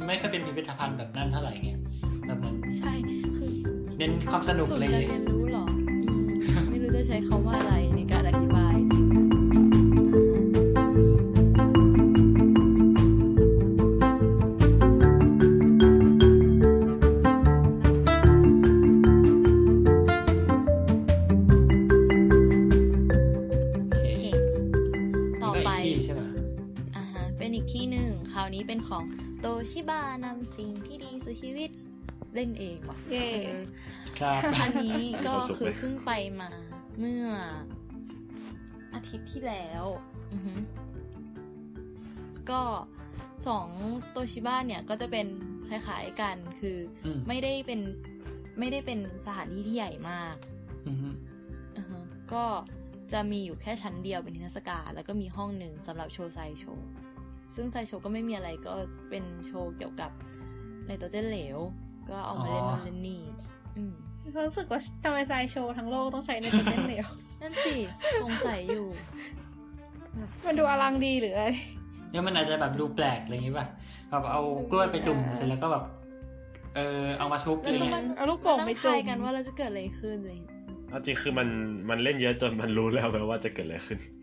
ไม่ค่อยเป็นพิพิธภัณฑ์แบบนั้นเท่าไหร่เงี้ยแบบเหมือนใช่คือเน้นความสนุกศูนเลย์ยการเรียนรู้เหรออืมไม่รู้จะใช้คำว่าอะไร บานำสิ่งที่ดีสู่ชีวิตเล่นเองว่ะเย่เออครับอันนี้ก็มีความสุขคือเลยเพิ่งไปมาเมื่อ อาทิตย์ที่แล้วอือฮึก็สองโตชิบ้าเนี่ยก็จะเป็นคล้ายๆกันคืออมไม่ได้เป็นไม่ได้เป็นสถานที่ที่ใหญ่มากอืมอือฮึก็จะมีอยู่แค่ชั้นเดียวเป็นนิทรรศการ แล้วก็มีห้องหนึ่งสำหรับโชว์ไซโชว์ ซึ่งไซโชว์ก็ไม่มีอะไรก็เป็นโชว์เกี่ยวกับไนโตรเจนเหลว ก็เอามาเล่นอ๋อนู่นเล่นนี่อืมรู้สึกว่าทำไมไซโชว์ทั้งโลกต้องใช้ในตัวเต้นเหลว นั่นสิสงสัยอยู่แบบมันดูอลังดีหรืออะไรเนี่ยมันอาจจะแบบดูแปลกอะไรอย่างงี้ป่ะแบบเอากล้วยไปจุ่มอ่าเสร็จแล้วก็แบบ เออเอามาชุบอะแล้ไรวก็เงี้มัยนเอาลูกโป่งไปจุ่มนั่ทายกันว่าเราจะเกิดอะไรขึ้นเลยเอาจริงคือมันมันเล่นเยอะจนมันรู้แล้วไงว่าจะเกิดอะไรขึ้นอืม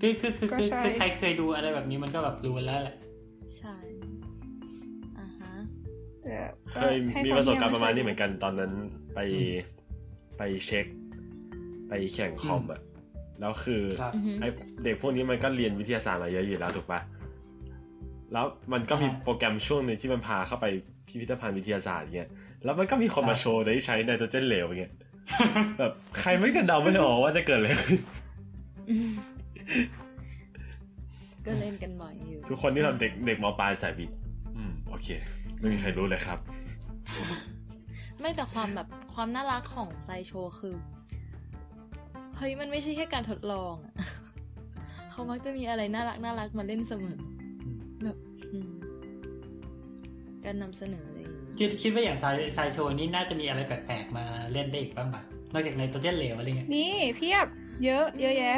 คือคือคือก็คือใช่คือใครเคยดูอะไรแบบนี้มันก็แบบรู้แล้วแหละ ใช่อ่าฮะแแต่ก็เคยให้มีคประสบที่การณ์งประมาณนี้ไคยเหมือนกันตอนนั้นไปไปเช็ค ไปแข่งคอมอะแล้วคือครับอือฮึไอเด็กพวกนี้มันก็เรียนวิทยาศาสตร์มาเยอะอยู่แล้วถูกปะแล้วมันก็มีอ่าโปรแกรมช่วงหนึ่งที่มันพาเข้าไปพิพิธภัณฑ์วิทยาศาสตร์อย่างเงี้ย แล้วมันก็มีคนครัมาบโชว์โดยที่ใช้ไนโตรเจนเหลวอย่างเงี้ย แบบใครไม่กันเดาไม่ออกว่าจะเกิดอะไรขึ้นอืม ก็เล่นกันบ่อยอยู่ ทุกคนที่ทำเด็กเด็กมปลายสายวิทย์อืมโอเค ไม่มีใครรู้เลยครับ ไม่แต่ความแบบความน่ารักของไซโชคือเฮ้ยมันไม่ใช่แค่การทดลองอะเขามักจะมีอะไรน่ารักน่ารักมาเล่นเสมออืมแบบอืมการนำเสนออะไรอย่างงี้คิดคิดว่าอย่างไซไซโชว์นี้น่าจะมีอะไรแปลกๆมาเล่นได้อีกบ้างปะนอกจากในตัวเจนเหลวอะไรเงี้ยมีเพียบเยอะ เยอะแยะ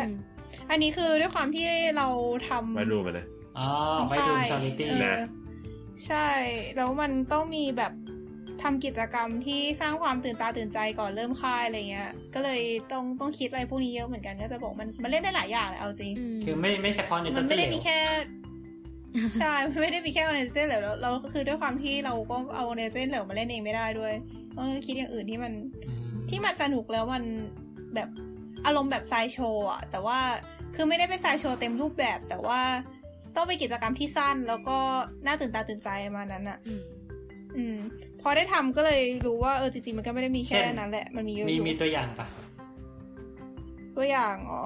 อืมอันนี้คือด้วยความที่เราทำไม่รู้มันนะอ๋อไวดูชาริตี้เออนะใช่ แล้วมันต้องมีแบบทำกิจกรรมที่สร้างความตื่นตาตื่นใจก่อนเริ่มค่ายอะไรเงี้ย ก็เลยต้องต้องคิดอะไรพวกนี้เยอะเหมือนกันก็จะบอกมันมันเล่นได้หลายอย่างเลยเอาจริงอืมคือไม่ไม่เฉพาะในตัมัวนเจไม่นเหลได้วมีแค่ใช่มันไม่ได้มีแค่เอาเนเจนเหลวแล้วเราก็คือด้วยความที่เราก็เอาเนเจนเหลวมาเล่นเองไม่ได้ด้วยเออคิดอย่างอื่นที่มันอืมที่มันสนุกแล้วมันแบบ อารมณ์แบบไซโชว์อะแต่ว่าคือไม่ได้เป็นไซโชว์เต็มรูปแบบ แต่ว่าต้องเป็นกิจกรรมที่สั้น แล้วก็น่าตื่นตาตื่นใจประมาณนั้นอะอืมอืมพอได้ทำก็เลยรู้ว่าเออจริงๆมันก็ไม่ได้มีแค่นั้นแหละ มันมีเยอะอมียู่มีตัวอย่างปะตัวอย่างอ๋อ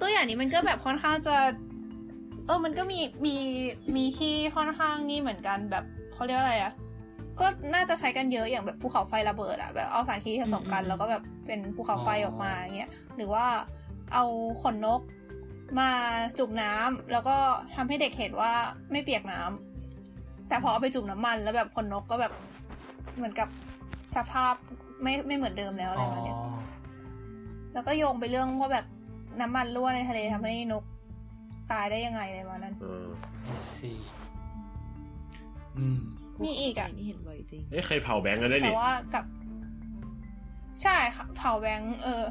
ตัวอย่างนี้มันก็แบบค่อนข้างจะ เออ มันก็มีมีมีที่ค่อนข้างนี่เหมือนกันแบบเขาเรียกว่าอะไรอะ ก็น่าจะใช้กันเยอะอย่างแบบภูเขาไฟระเบิดอะแบบเอาสารเคมีผสมกัน แล้วก็แบบเป็นภูเขาไฟออกมาอย่างเงี้ยหรือว่าเอาขนนกมาจุ่มน้ำแล้วก็ทำให้เด็กเห็นว่าไม่เปียกน้ำแต่พอเอาไปจุ่มน้ำมัน แล้วแบบขนนกก็แบบเหมือนกับสภาพไม่ไม่เหมือนเดิมแล้วอะไรอ๋อแบบเนี้ยแล้วก็โยงไปเรื่องว่าแบบน้ำมันรั่วในทะเลทำให้นกตายได้ยังไงอะไรมานั้นเออ I see อืม มีอีกอะนี่เห็นบ่อยจริงเอ๊ะเคยเผาแบงก์กันได้แต่ดิว่ากับ ใช่ค่ะเผาแบงค์เออ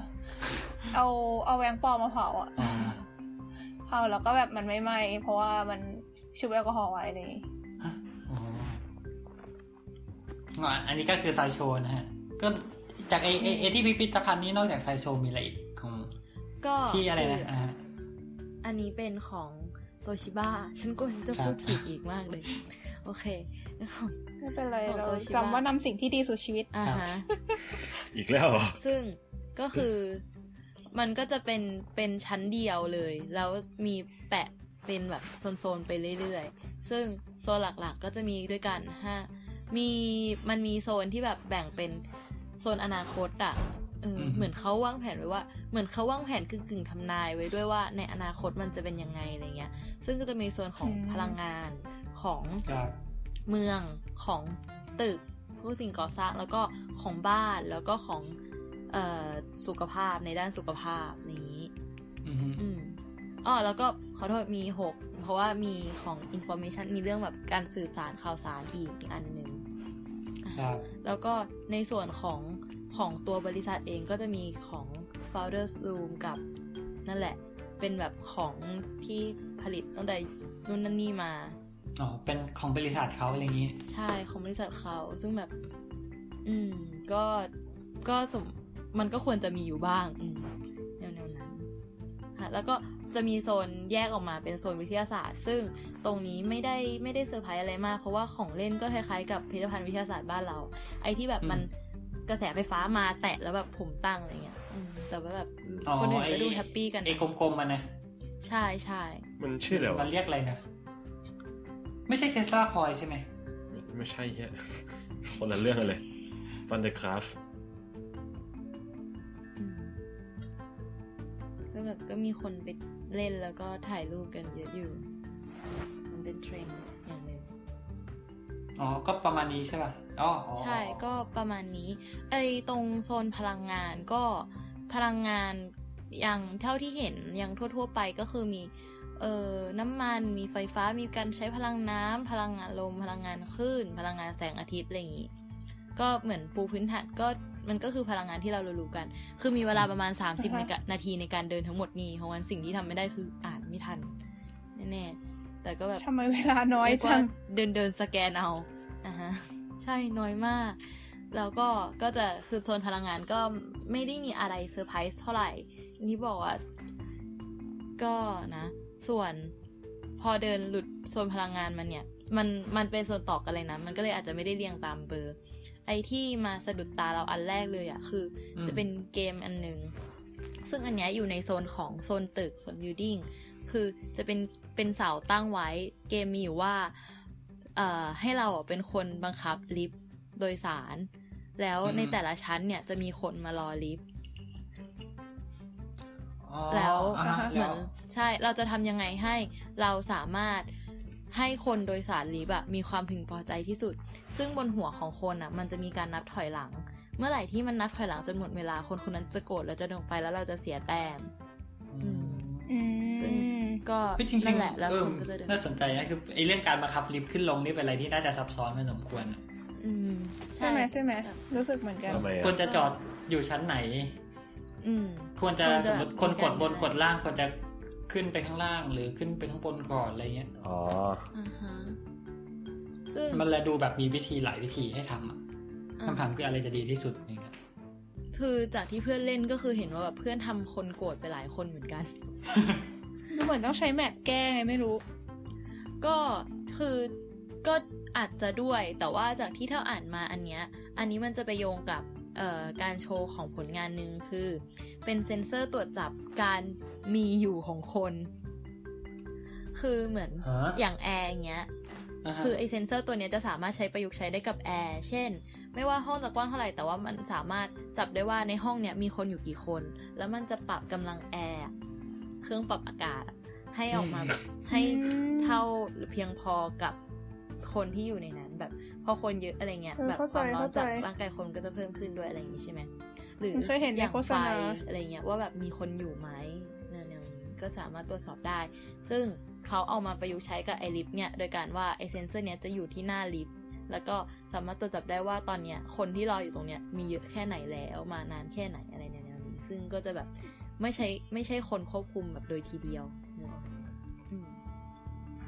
เอาเอาแบงค์ปลอมมาเผาอะอ่าเผาแล้วก็แบบมันไม่ไหม้เพราะว่ามันชุบแอลกอฮอล์ไว้เลยฮะอ๋ออ๋ออันนี้ก็คือไซโชว์นะฮะ ก็จากไอไอไอที่พิพิธภัณฑ์นี้นอกจากไซโชว์มีอะไรอีกของก็ที่อะไรนะคือ่าอันนี้เป็นของ โตชิบ้าฉันกลัวฉันจะพูดครับผิดอีกมากเลย โอเคของไม่เป็นไรของเรา Toshiba จำว่านำสิ่งที่ดีสู่ชีวิตอ่าครับฮะอีกแล้วเหรอซึ่งก็คือมันก็จะเป็นเป็นชั้นเดียวเลย แล้วมีแปะเป็นแบบโซนๆไปเรื่อยๆ ซึ่งโซนหลักๆก็จะมีด้วยกันห้ามีมันมีโซนที่แบบแบ่งเป็นโซนอนาคตอะ เอออืมเหมือนเขาวางแผนไว้ว่า เหมือนเขาวางแผนกึ่งๆทำนายไว้ด้วยว่า ในอนาคตมันจะเป็นยังไงอะไรเงี้ย ซึ่งก็จะมีโซนของอืมพลังงานของครับเมืองของตึกพวกสิ่งก่อสร้างแล้วก็ของบ้านแล้วก็ของเอ่อสุขภาพในด้านสุขภาพนี้อืมฮึอืมอ๋อแล้วก็ขอโทษมีหกเพราะว่ามีของ information มีเรื่องแบบการสื่อสารข่าวสารอีกอีกอันหนึ่งอะครับแล้วก็ในส่วนของ ของตัวบริษัทเองก็จะมีของ founders room กับนั่นแหละ เป็นแบบของที่ผลิตตั้งแต่นู่นนั่นนี่มา อ๋อ เป็นของบริษัทเขาอะไรอย่างนี้ ใช่ของบริษัทเขาซึ่งแบบ อืม ก็ก็สมมันก็ควรจะมีอยู่บ้าง อืมแนวแนวนั้นฮะแล้วก็จะมีโซนแยกออกมาเป็นโซนวิทยาศาสตร์ ซึ่งตรงนี้ไม่ได้ไม่ได้เซอร์ไพรส์อะไรมาก เพราะว่าของเล่นก็คล้ายๆกับพิพิธภัณฑ์วิทยาศาสตร์บ้านเรา ไอ้ที่แบบมันอืม กระแสไฟฟ้ามาแตะแล้วแบบผมตั้งอะไรเงี้ยอืมแต่ว่าแบบอ๋อคนอื่นก็ไอ้ดูแฮปปี้กันไอ้กลมๆมันนะ ใช่ใช่มันชื่ออะไรวะมันเรียกอะไรนะ ไม่ใช่ Tesla coil ใช่ไหม ไม่ไม่ใช่แค่คนละเรื่องกันเลย Van de Graaffอืมก็แบบก็มีคนไปเล่นแล้วก็ถ่ายรูปกันเยอะอยู่ มันเป็นเทรนด์อย่างหนึ่งอ๋อ ก็ประมาณนี้ใช่ป่ะอ๋ออ๋อ ใช่ก็ประมาณนี้ ไอตรงโซนพลังงานก็พลังงานอย่างเท่าที่เห็นอย่างทั่ว ๆ ไปก็คือมีเอ่อน้ำมันมีไฟฟ้ามีการใช้พลังน้ำพลังงานลม พลังงานคลื่น พลังงานแสงอาทิตย์อะไรอย่างนี้ก็เหมือนปูพื้นฐานก็มันก็คือพลังงานที่เรารู้ๆกัน คือมีเวลาประมาณ 30อือฮะในกะนาทีในการเดินทั้งหมดนี้เพราะงั้นสิ่งที่ทำไม่ได้คืออ่านไม่ทันแน่ๆแต่ก็แบบทำไมเวลาน้อยเรีกจัว่างเดินเดินสแกนเอาอะฮะ ใช่น้อยมาก แล้วก็ก็จะคือโซนพลังงานก็ไม่ได้มีอะไรเซอร์ไพรส์เท่าไหร่อย่างที่บอกว่า ก็นะ ส่วนพอเดินหลุดโซนพลังงานมันเนี่ย มันมันเป็นโซนต่อกันเลยนะ มันก็เลยอาจจะไม่ได้เรียงตามเบอร์ ไอที่มาสะดุดตาเราอันแรกเลยอะ่ะคืออมจะเป็นเกมอันหนึ่งซึ่งอันเนี้ยอยู่ในโซนของโซนตึกโซน building คือจะเป็นเป็นเสาตั้งไว้เกมมีอยู่ว่าเอ่อ ให้เราอะเป็นคนบังคับลิฟต์โดยสาร แล้วอืมในแต่ละชั้นเนี่ยจะมีคนมารอลิฟต์อ๋อแล้วอ่าฮะเหมือนแล้วใช่เราจะทำยังไงให้เราสามารถให้คนโดยสารลิฟต์อะมีความพึงพอใจที่สุด ซึ่งบนหัวของคนอะมันจะมีการนับถอยหลัง เมื่อไหร่ที่มันนับถอยหลังจนหมดเวลาคนคนนั้นจะโกรธแล้วจะลงไปแล้วเราจะเสียแต้มอืมอืมซึ่ง ก็คือจริงนั่นแหละๆแล้วเออคนก็จะเดินน่าสนใจนะคือไอ้เรื่องการบังคับลิฟต์ขึ้นลงนี่เป็นอะไรที่น่าจะซับซ้อนพอสมควรอะอืมใช่ไหมใช่ไหมรู้สึกเหมือนกันทำไมควอะรจะจอดอยู่ชั้นไหนอืมควรจะควรจะสมมติคนกดบนมีการกดล่างควรจะขึ้นไปข้างล่างหรือขึ้นไปข้างบนก่อนอะไรเงี้ยอ๋ออ่าฮะซึ่งมันเลยดูแบบมีวิธีหลายวิธีให้ทำอะอ่าคำถามคืออะไรจะดีที่สุดนี่ครับคือจากที่เพื่อนเล่นก็คือเห็นว่าแบบเพื่อนทำคนโกรธไปหลายคนเหมือนกัน ดูเหมือนต้องใช้ math แก้ไงไม่รู้ ก็คือก็อาจจะด้วย แต่ว่าจากที่เท่าอ่านมาอันเนี้ย อันนี้มันจะไปโยงกับเอ่อการโชว์ของผลงานหนึ่งคือ เป็นเซ็นเซอร์ตรวจจับการมีอยู่ของคน คือเหมือนฮะอย่างแอร์อย่างเงี้ยฮะคือไอเซนเซอร์ตัวเนี้ยจะสามารถใช้ประยุกต์ใช้ได้กับแอร์เช่น ไม่ว่าห้องจะกว้างเท่าไหร่แต่ว่ามันสามารถจับได้ว่าในห้องเนี้ยมีคนอยู่กี่คน แล้วมันจะปรับกำลังแอร์ เครื่องปรับอากาศอะให้ออกมาแบบให้อืมเท่าหรือเพียงพอกับคนที่อยู่ในนั้น แบบพอคนเยอะอะไรเงี้ยเออแบบเข้าคใจวามร้อนเข้าใจจากร่างกายคนก็จะเพิ่มขึ้นด้วยอะไรอย่างงี้ใช่ไหมหรือเคยเห็นในอย่างโฆษไฟณาอะไรเงี้ยว่าแบบมีคนอยู่ไหมเนี่ยอย่างนี้ก็สามารถตรวจสอบได้ ซึ่งเขาเอามาประยุกต์ใช้กับไอลิฟต์เนี่ยโดยการว่าไอเซนเซอร์เนี้ยจะอยู่ที่หน้าลิฟต์แล้วก็สามารถตรวจจับได้ว่าตอนเนี้ยคนที่รออยู่ตรงเนี้ยมีเยอะแค่ไหนแล้วมานานแค่ไหนอะไรแนวๆนี้ซึ่งก็จะแบบ ไม่ใช่ไม่ใช่คนควบคุมแบบโดยทีเดียวเนอะอืม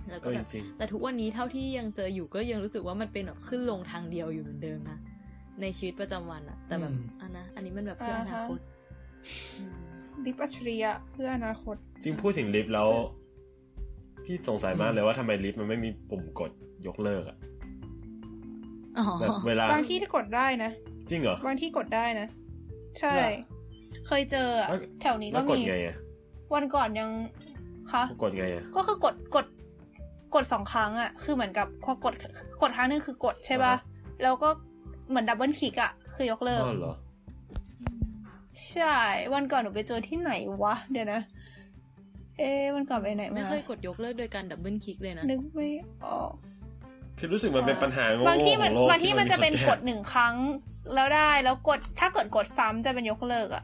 แล้วก็ก็แบจบริงแต่ทุกวันนี้เท่าที่ยังเจออยู่ก็ยังรู้สึกว่ามันเป็นแบบขึ้นลงทางเดียวอยู่เหมือนเดิมนะในชีวิตประจำวันอะแต่แบบอันนะอันนี้มันแบบเพื่ออนาคตอืมดิปอัจฉริยะเพื่ออนาคต จริงพูดถึงลิฟต์แล้วซึ่งพี่สงสัยมากเลยว่าทำไมลิฟต์มันไม่มีปุ่มกดยกเลิกอะอ๋อแบบเวลาบางที่ที่กดได้นะ จริงเหรอบางที่กดได้นะ ใช่ เหรอเคยเจออะแล้วแถวนี้ก็มีแล้วกดไงอะวันก่อนยังคะกดไงอะก็คือกดกดกดสองครั้งอะคือเหมือนกับพอกดกดครั้งหนึงคือกดใช่ป่ะแล้วก็เหมือน double click อะคือยกเลิกอ๋อเหรอใช่ วันก่อนหนูไปเจอที่ไหนวะ เดี๋ยวนะ เอ๊ะวันก่อนไปไหนไม่มาเคยกดยกเลิกโดยการ double clickเลยนะนึกไม่ออกคือรู้สึกมันเป็นปัญหาโง่บางที่มันของโลกบางที่มันจะเป็นคกดหนึ่งครั้งแล้วได้แล้วกดถ้าเกิดกดซ้ำจะเป็นยกเลิกอะ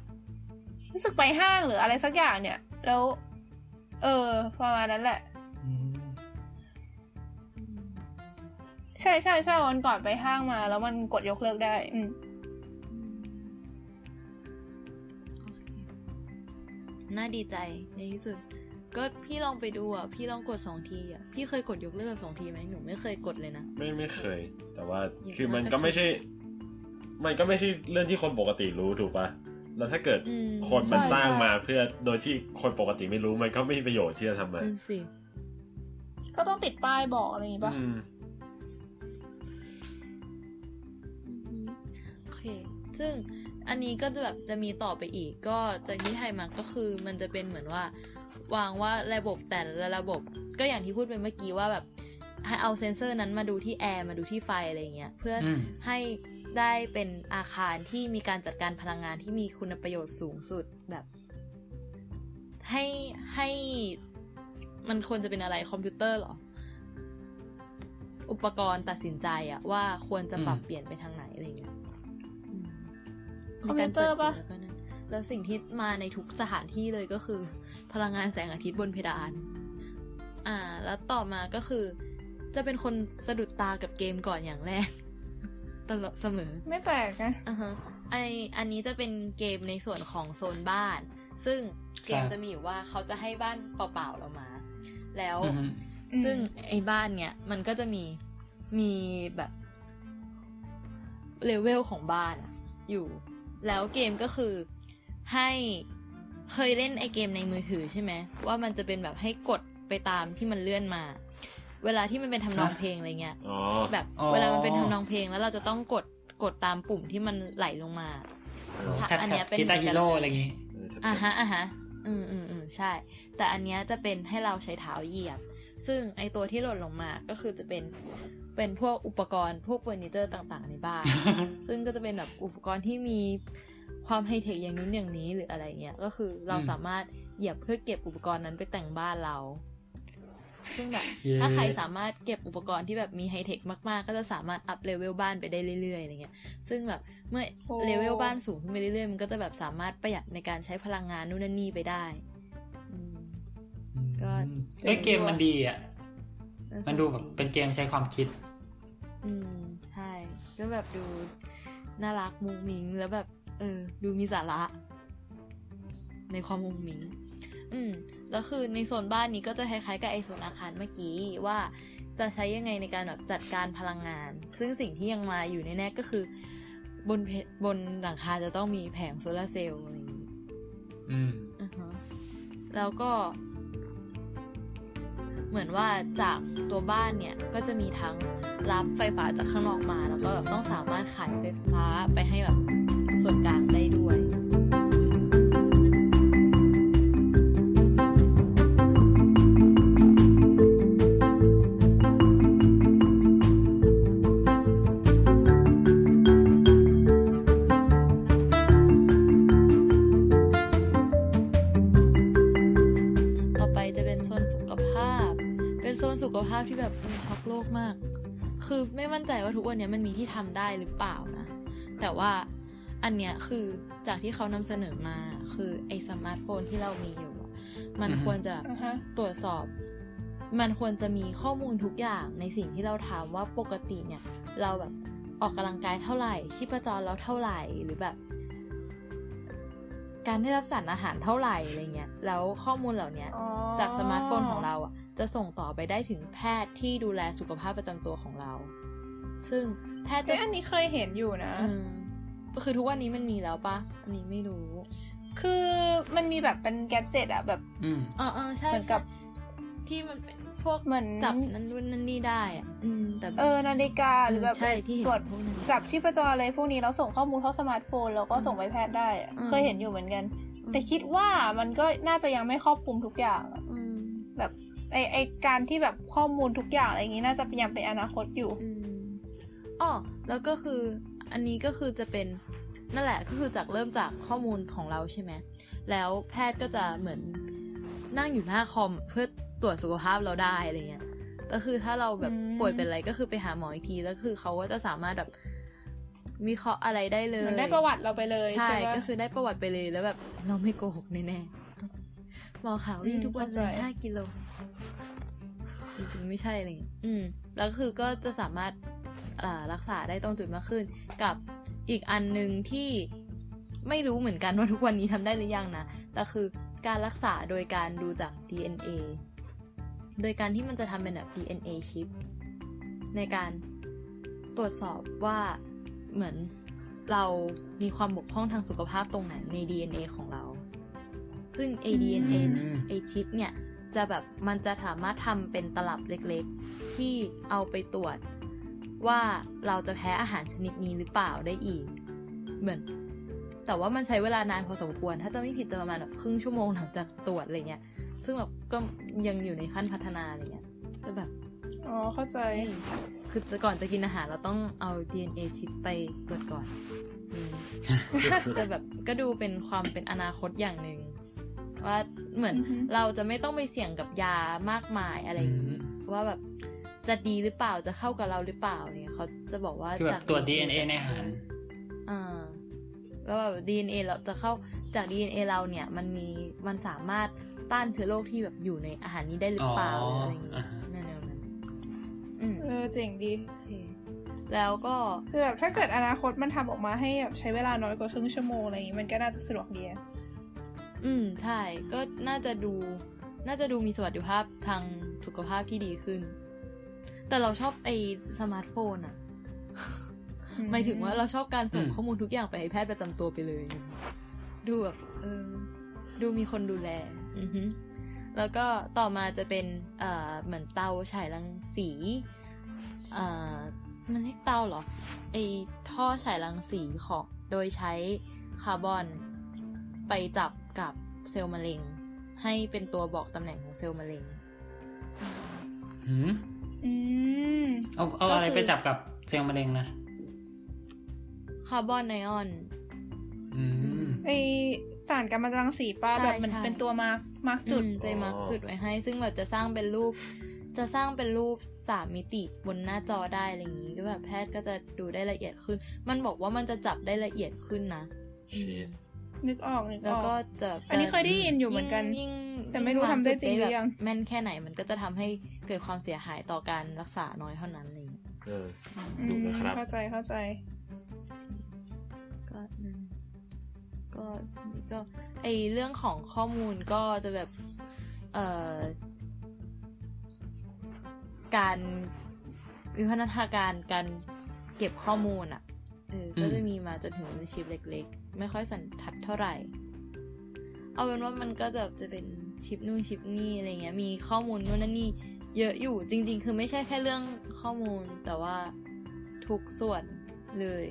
รู้สึกไปห้างหรืออะไรสักอย่างเนี่ย แล้ว เออประมาณนั้นแหละอืมใช่ใช่ใช่วันก่อนไปห้างมา แล้วมันกดยกเลิกได้ อืมน่าดีใจในที่สุด ก็พี่ลองไปดูอะ พี่ลองกดสองทีอะ พี่เคยกดยกเลิกสองทีไหมหนูไม่เคยกดเลยนะ ไม่ไม่เคย แต่ว่าอย่างคือมันมากก็ก็ไม่ใช่ มันก็ไม่ใช่เรื่องที่คนปกติรู้ถูกปะ แล้วถ้าเกิดอืมคนมันใช่สร้างใช่มาเพื่อโดยที่คนปกติไม่รู้มันก็ไม่มีประโยชน์ที่จะทำมานั่นสิก็ต้องติดป้ายบอกอะไรอย่างงี้ปะอืมอืมโอเค ซึ่งอันนี้ก็จะแบบจะมีต่อไปอีก ก็จากที่ไทยมาก็คือมันจะเป็นเหมือนว่า วางว่าระบบแต่ละระบบ ก็อย่างที่พูดไปเมื่อกี้ว่าแบบให้เอาเซนเซอร์นั้นมาดูที่แอร์มาดูที่ไฟอะไรเงี้ยเพื่ออมให้ ได้เป็นอาคารที่มีการจัดการพลังงานที่มีคุณประโยชน์สูงสุดแบบ ให้ให้มันควรจะเป็นอะไรคอมพิวเตอร์เหรอ อุปกรณ์ตัดสินใจอะว่าควรจะปรับอืมเปลี่ยนไปทางไหนอะไรเงี้ยอืมคอมพิวเตอร์ปะในการจัดการแล้วก็นั่นแล้วสิ่งที่มาในทุกสถานที่เลยก็คือ พลังงานแสงอาทิตย์บนเพดาน อ่า แล้วต่อมาก็คือ จะเป็นคนสะดุดตากับเกมก่อนอย่างแรก ตลอดเสมอ ไม่แปลกนะอ่าฮะไออันนี้จะเป็นเกมในส่วนของโซนบ้าน ซึ่งเกมครับจะมีอยู่ว่าเขาจะให้บ้านเปล่าๆเรามา แล้วอืมอืมซึ่งไอ้บ้านเนี่ย มันก็จะมีมีแบบเลเวลของบ้านอะอยู่ แล้วเกมก็คือให้เคยเล่นไอเกมในมือถือใช่ไหมว่ามันจะเป็นแบบให้กดไปตามที่มันเลื่อนมา เวลาที่มันเป็นทำนองเพลงอะไรเงี้ยอ๋อแบบอ๋อเวลามันเป็นทำนองเพลงแล้วเราจะต้องกดกดตามปุ่มที่มันไหลลงมาใช่ tap tap อันเนี้ยเป็น Guitar Hero อะไรอย่างงี้เอออ่าฮะอ่าฮะอืมอืมอืมใช่ แต่อันเนี้ยจะเป็นให้เราใช้เท้าเหยียบ ซึ่งไอตัวที่หล่นลงมาก็คือจะเป็นเป็นพวกอุปกรณ์พวกเฟอร์นิเจอร์ต่างๆในบ้าน ซึ่งก็จะเป็นแบบอุปกรณ์ที่มีความไฮเทคอย่างนู้นอย่างนี้หรืออะไรเงี้ย ก็คือเราอืมสามารถเหยียบเพื่อเก็บอุปกรณ์นั้นไปแต่งบ้านเรา ซึ่งแบบเย้ถ้าใครสามารถเก็บอุปกรณ์ที่แบบมีไฮเทคมาก ๆ ก็จะสามารถ up level บ้านไปได้เรื่อยๆอะไรเงี้ย ซึ่งแบบเมื่อโอ้เลเวลบ้านสูงขึ้นไปเรื่อยๆ มันก็จะแบบสามารถประหยัดในการใช้พลังงานนู่นนั่นนี่ไปได้อืมก็เอ้ยเกมมันดีอะ มันดูแบบเป็นเกมใช้ความคิด อืมใช่ ก็แบบดูน่ารักมุ้งมิ้งแล้วแบบ เออ ดูมีสาระ ในความมุ้งมิ้งอืม แล้วคือในโซนบ้านนี้ก็จะคล้ายๆกับไอโซนอาคารเมื่อกี้ว่าจะใช้ยังไงในการแบบจัดการพลังงาน ซึ่งสิ่งที่ยังมาอยู่แน่ๆก็คือบนเพบนหลังคาจะต้องมีแผงโซลาร์เซลล์อะไรอย่างนี้อืมอือฮะแล้วก็ เหมือนว่าจากตัวบ้านเนี่ยก็จะมีทั้งรับไฟฟ้าจากข้างนอกมา แล้วก็แบบต้องสามารถขายไฟฟ้าไปให้แบบส่วนกลางได้ด้วยาพที่แบบมันช็อกโลกมาก คือไม่มั่นใจว่าทุกวันเนี้ยมันมีที่ทำได้หรือเปล่านะ แต่ว่าอันเนี้ยคือจากที่เขานำเสนอมาคือไอ้สมาร์ทโฟนที่เรามีอยู่อะมันอือฮึควรจะอ่าฮะตรวจสอบ มันควรจะมีข้อมูลทุกอย่างในสิ่งที่เราถามว่าปกติเนี่ย เราแบบออกกำลังกายเท่าไหร่ชีพจรเราเท่าไหร่หรือแบบ การได้รับสารอาหารเท่าไหร่อะไรเงี้ยแล้วข้อมูลเหล่าเนี้ยอ๋อจากสมาร์ทโฟนของเราอะ จะส่งต่อไปได้ถึงแพทย์ที่ดูแลสุขภาพประจำตัวของเรา ซึ่งแพทย์เอ้จะยอันนี้เคยเห็นอยู่นะอืมก็คือทุกวันนี้มันมีแล้วปะอันนี้ไม่รู้ คือมันมีแบบเป็น gadget อะแบบอืมอ๋อเออใช่เหมือนกับใช่ที่มันเป็นพวกเหมือนจับนั่นนู่นนั่นนี่ได้อะอืมแต่เออนาฬิกาหรือแบบใช่ที่เห็นตรวจพวกนั้นจับชีพจรอะไรพวกนี้แล้วส่งข้อมูลเข้าสมาร์ทโฟน แล้วก็ส่งไปแพทย์ได้อะอืมเคยเห็นอยู่เหมือนกันอืมแต่คิดว่ามันก็น่าจะยังไม่ครอบคลุมทุกอย่างอะอืมแบบ ไอไอการที่แบบข้อมูลทุกอย่างอะไรอย่างนี้น่าจะยังเป็นอนาคตอยู่อืมอ๋อแล้วก็คืออันนี้ก็คือจะเป็นนั่นแหละก็คือจากเริ่มจากข้อมูลของเราใช่ไหมแล้วแพทย์ก็จะเหมือนนั่งอยู่หน้าคอมเพื่อตรวจสุขภาพเราได้อะไรเงี้ยก็คือถ้าเราแบบอืมป่วยเป็นอะไรก็คือไปหาหมออีกทีแล้วคือเขาก็จะสามารถแบบวิเคราะห์อะไรได้เลเหยมือนได้ประวัติเราไปเลยใช่ใช่ปะก็คือได้ประวัติไปเลยแล้วแบบเราไม่โกหกแน่ๆหมอขาววิ่งอืมทุกวันเลเข้าใจยห้ากิโล จริงๆไม่ใช่อะไรอย่างเงี้ยอืม แล้วคือก็จะสามารถอ่ารักษาได้ตรงจุดมากขึ้น กับอีกอันหนึ่งที่ไม่รู้เหมือนกันว่าทุกวันนี้ทำได้หรือยังนะแต่คือการรักษาโดยการดูจาก DNA โดยการที่มันจะทำเป็นแบบ DNA ชิปในการตรวจสอบว่าเหมือนเรามีความบกพร่องทางสุขภาพตรงไหนใน DNA ของเรา ซึ่ง ADNA อืมไอชิปเนี่ย จะแบบมันจะสามารถทำเป็นตลับเล็กๆ ที่เอาไปตรวจว่าเราจะแพ้อาหารชนิดนี้หรือเปล่าได้อีก เหมือน แต่ว่ามันใช้เวลานานพอสมควร ถ้าจะไม่ผิดจะประมาณแบบครึ่งชั่วโมงหลังจากตรวจอะไรเงี้ย ซึ่งแบบก็ยังอยู่ในขั้นพัฒนาอะไรเงี้ยก็แบบ อ๋อ เข้าใจเฮ้ยคือจะก่อนจะกินอาหารเราต้องเอา DNA ชิปไปตรวจก่อนอืมแต่แบบก็ดูเป็นความเป็นอนาคตอย่างหนึ่ง ว่าเหมือนอือฮึเราจะไม่ต้องไปเสี่ยงกับยามากมายอะไรอย่างนี้อืมว่าแบบจะดีหรือเปล่าจะเข้ากับเราหรือเปล่าเนี่ยเขาจะบอกว่าคือแบบจากตรวจ DNA ในอาหารอ่าแล้วแบบ DNA เราจะเข้าจาก DNA เราเนี่ย มันมีมันสามารถต้านเชื้อโรคที่แบบอยู่ในอาหารนี้ได้หรือเปล่าอ๋ออะไรอย่างนี้อ่าฮะแนวๆนั้นอืมเออเจ๋งดีโอเคแล้วก็คือแบบถ้าเกิดอนาคตมันทำออกมาให้แบบใช้เวลาน้อยกว่าครึ่งชั่วโมงอะไรอย่างนี้มันก็น่าจะสะดวกดี อะอืมใช่ ก็น่าจะดู น่าจะดูมีสวัสดิภาพทางสุขภาพที่ดีขึ้น แต่เราชอบไอ้สมาร์ทโฟนอะอืมหมายถึงว่าเราชอบการส่งอืมข้อมูลทุกอย่างไปให้แพทย์ประจำตัวไปเลย ดูแบบเออ ดูมีคนดูแล อือฮึแล้วก็ต่อมาจะเป็น เอ่อ เหมือนเตาฉายรังสี เอ่อ มันเรียกเตาเหรอ ไอท่อฉายรังสีของ โดยใช้คาร์บอน ไปจับ กับเซลล์มะเร็ง ให้เป็นตัวบอกตำแหน่งของเซลล์มะเร็งหืมอืมเอาเอาก็อะไรคือไปจับกับเซลล์มะเร็งนะคาร์บอนไอออนอืมไอสารกัมมันตรังสีปะใช่แบบมันใช่เป็นตัว mark mark จุดอืมไป mark อ๋อจุดไว้ให้ ซึ่งแบบจะสร้างเป็นรูป จะสร้างเป็นรูปสามมิติบนหน้าจอได้อะไรอย่างนี้ก็แบบแพทย์ก็จะดูได้ละเอียดขึ้น มันบอกว่ามันจะจับได้ละเอียดขึ้นนะชิด นึกออกนึกแล้วออกก็จะอันนี้เคยได้ยินอยู่เหมือนกันยิ่งแต่ไม่รู้ทำได้จริงหรือยังแม่นแค่ไหนมันก็จะทำให้เกิดความเสียหายต่อการรักษาน้อยเท่านั้นอะไรอย่างเลยเอออืดูมนะครับเข้าใจเข้าใจ ก็อืมก็ก็ไอเรื่องของข้อมูลก็จะแบบ เอ่อ การวิพัฒนาการการเก็บข้อมูลอะ่ะ เออก็อืมจะมีมาจนถึงชิปเล็ก ๆ ไม่ค่อยสันทัดเท่าไหร่ เอาเป็นว่ามันก็จะจะเป็นชิปนู่นชิปนี่อะไรเงี้ย มีข้อมูลนู่นนั่นนี่ เยอะอยู่จริง ๆ คือไม่ใช่แค่เรื่องข้อมูล แต่ว่าทุกส่วนเลย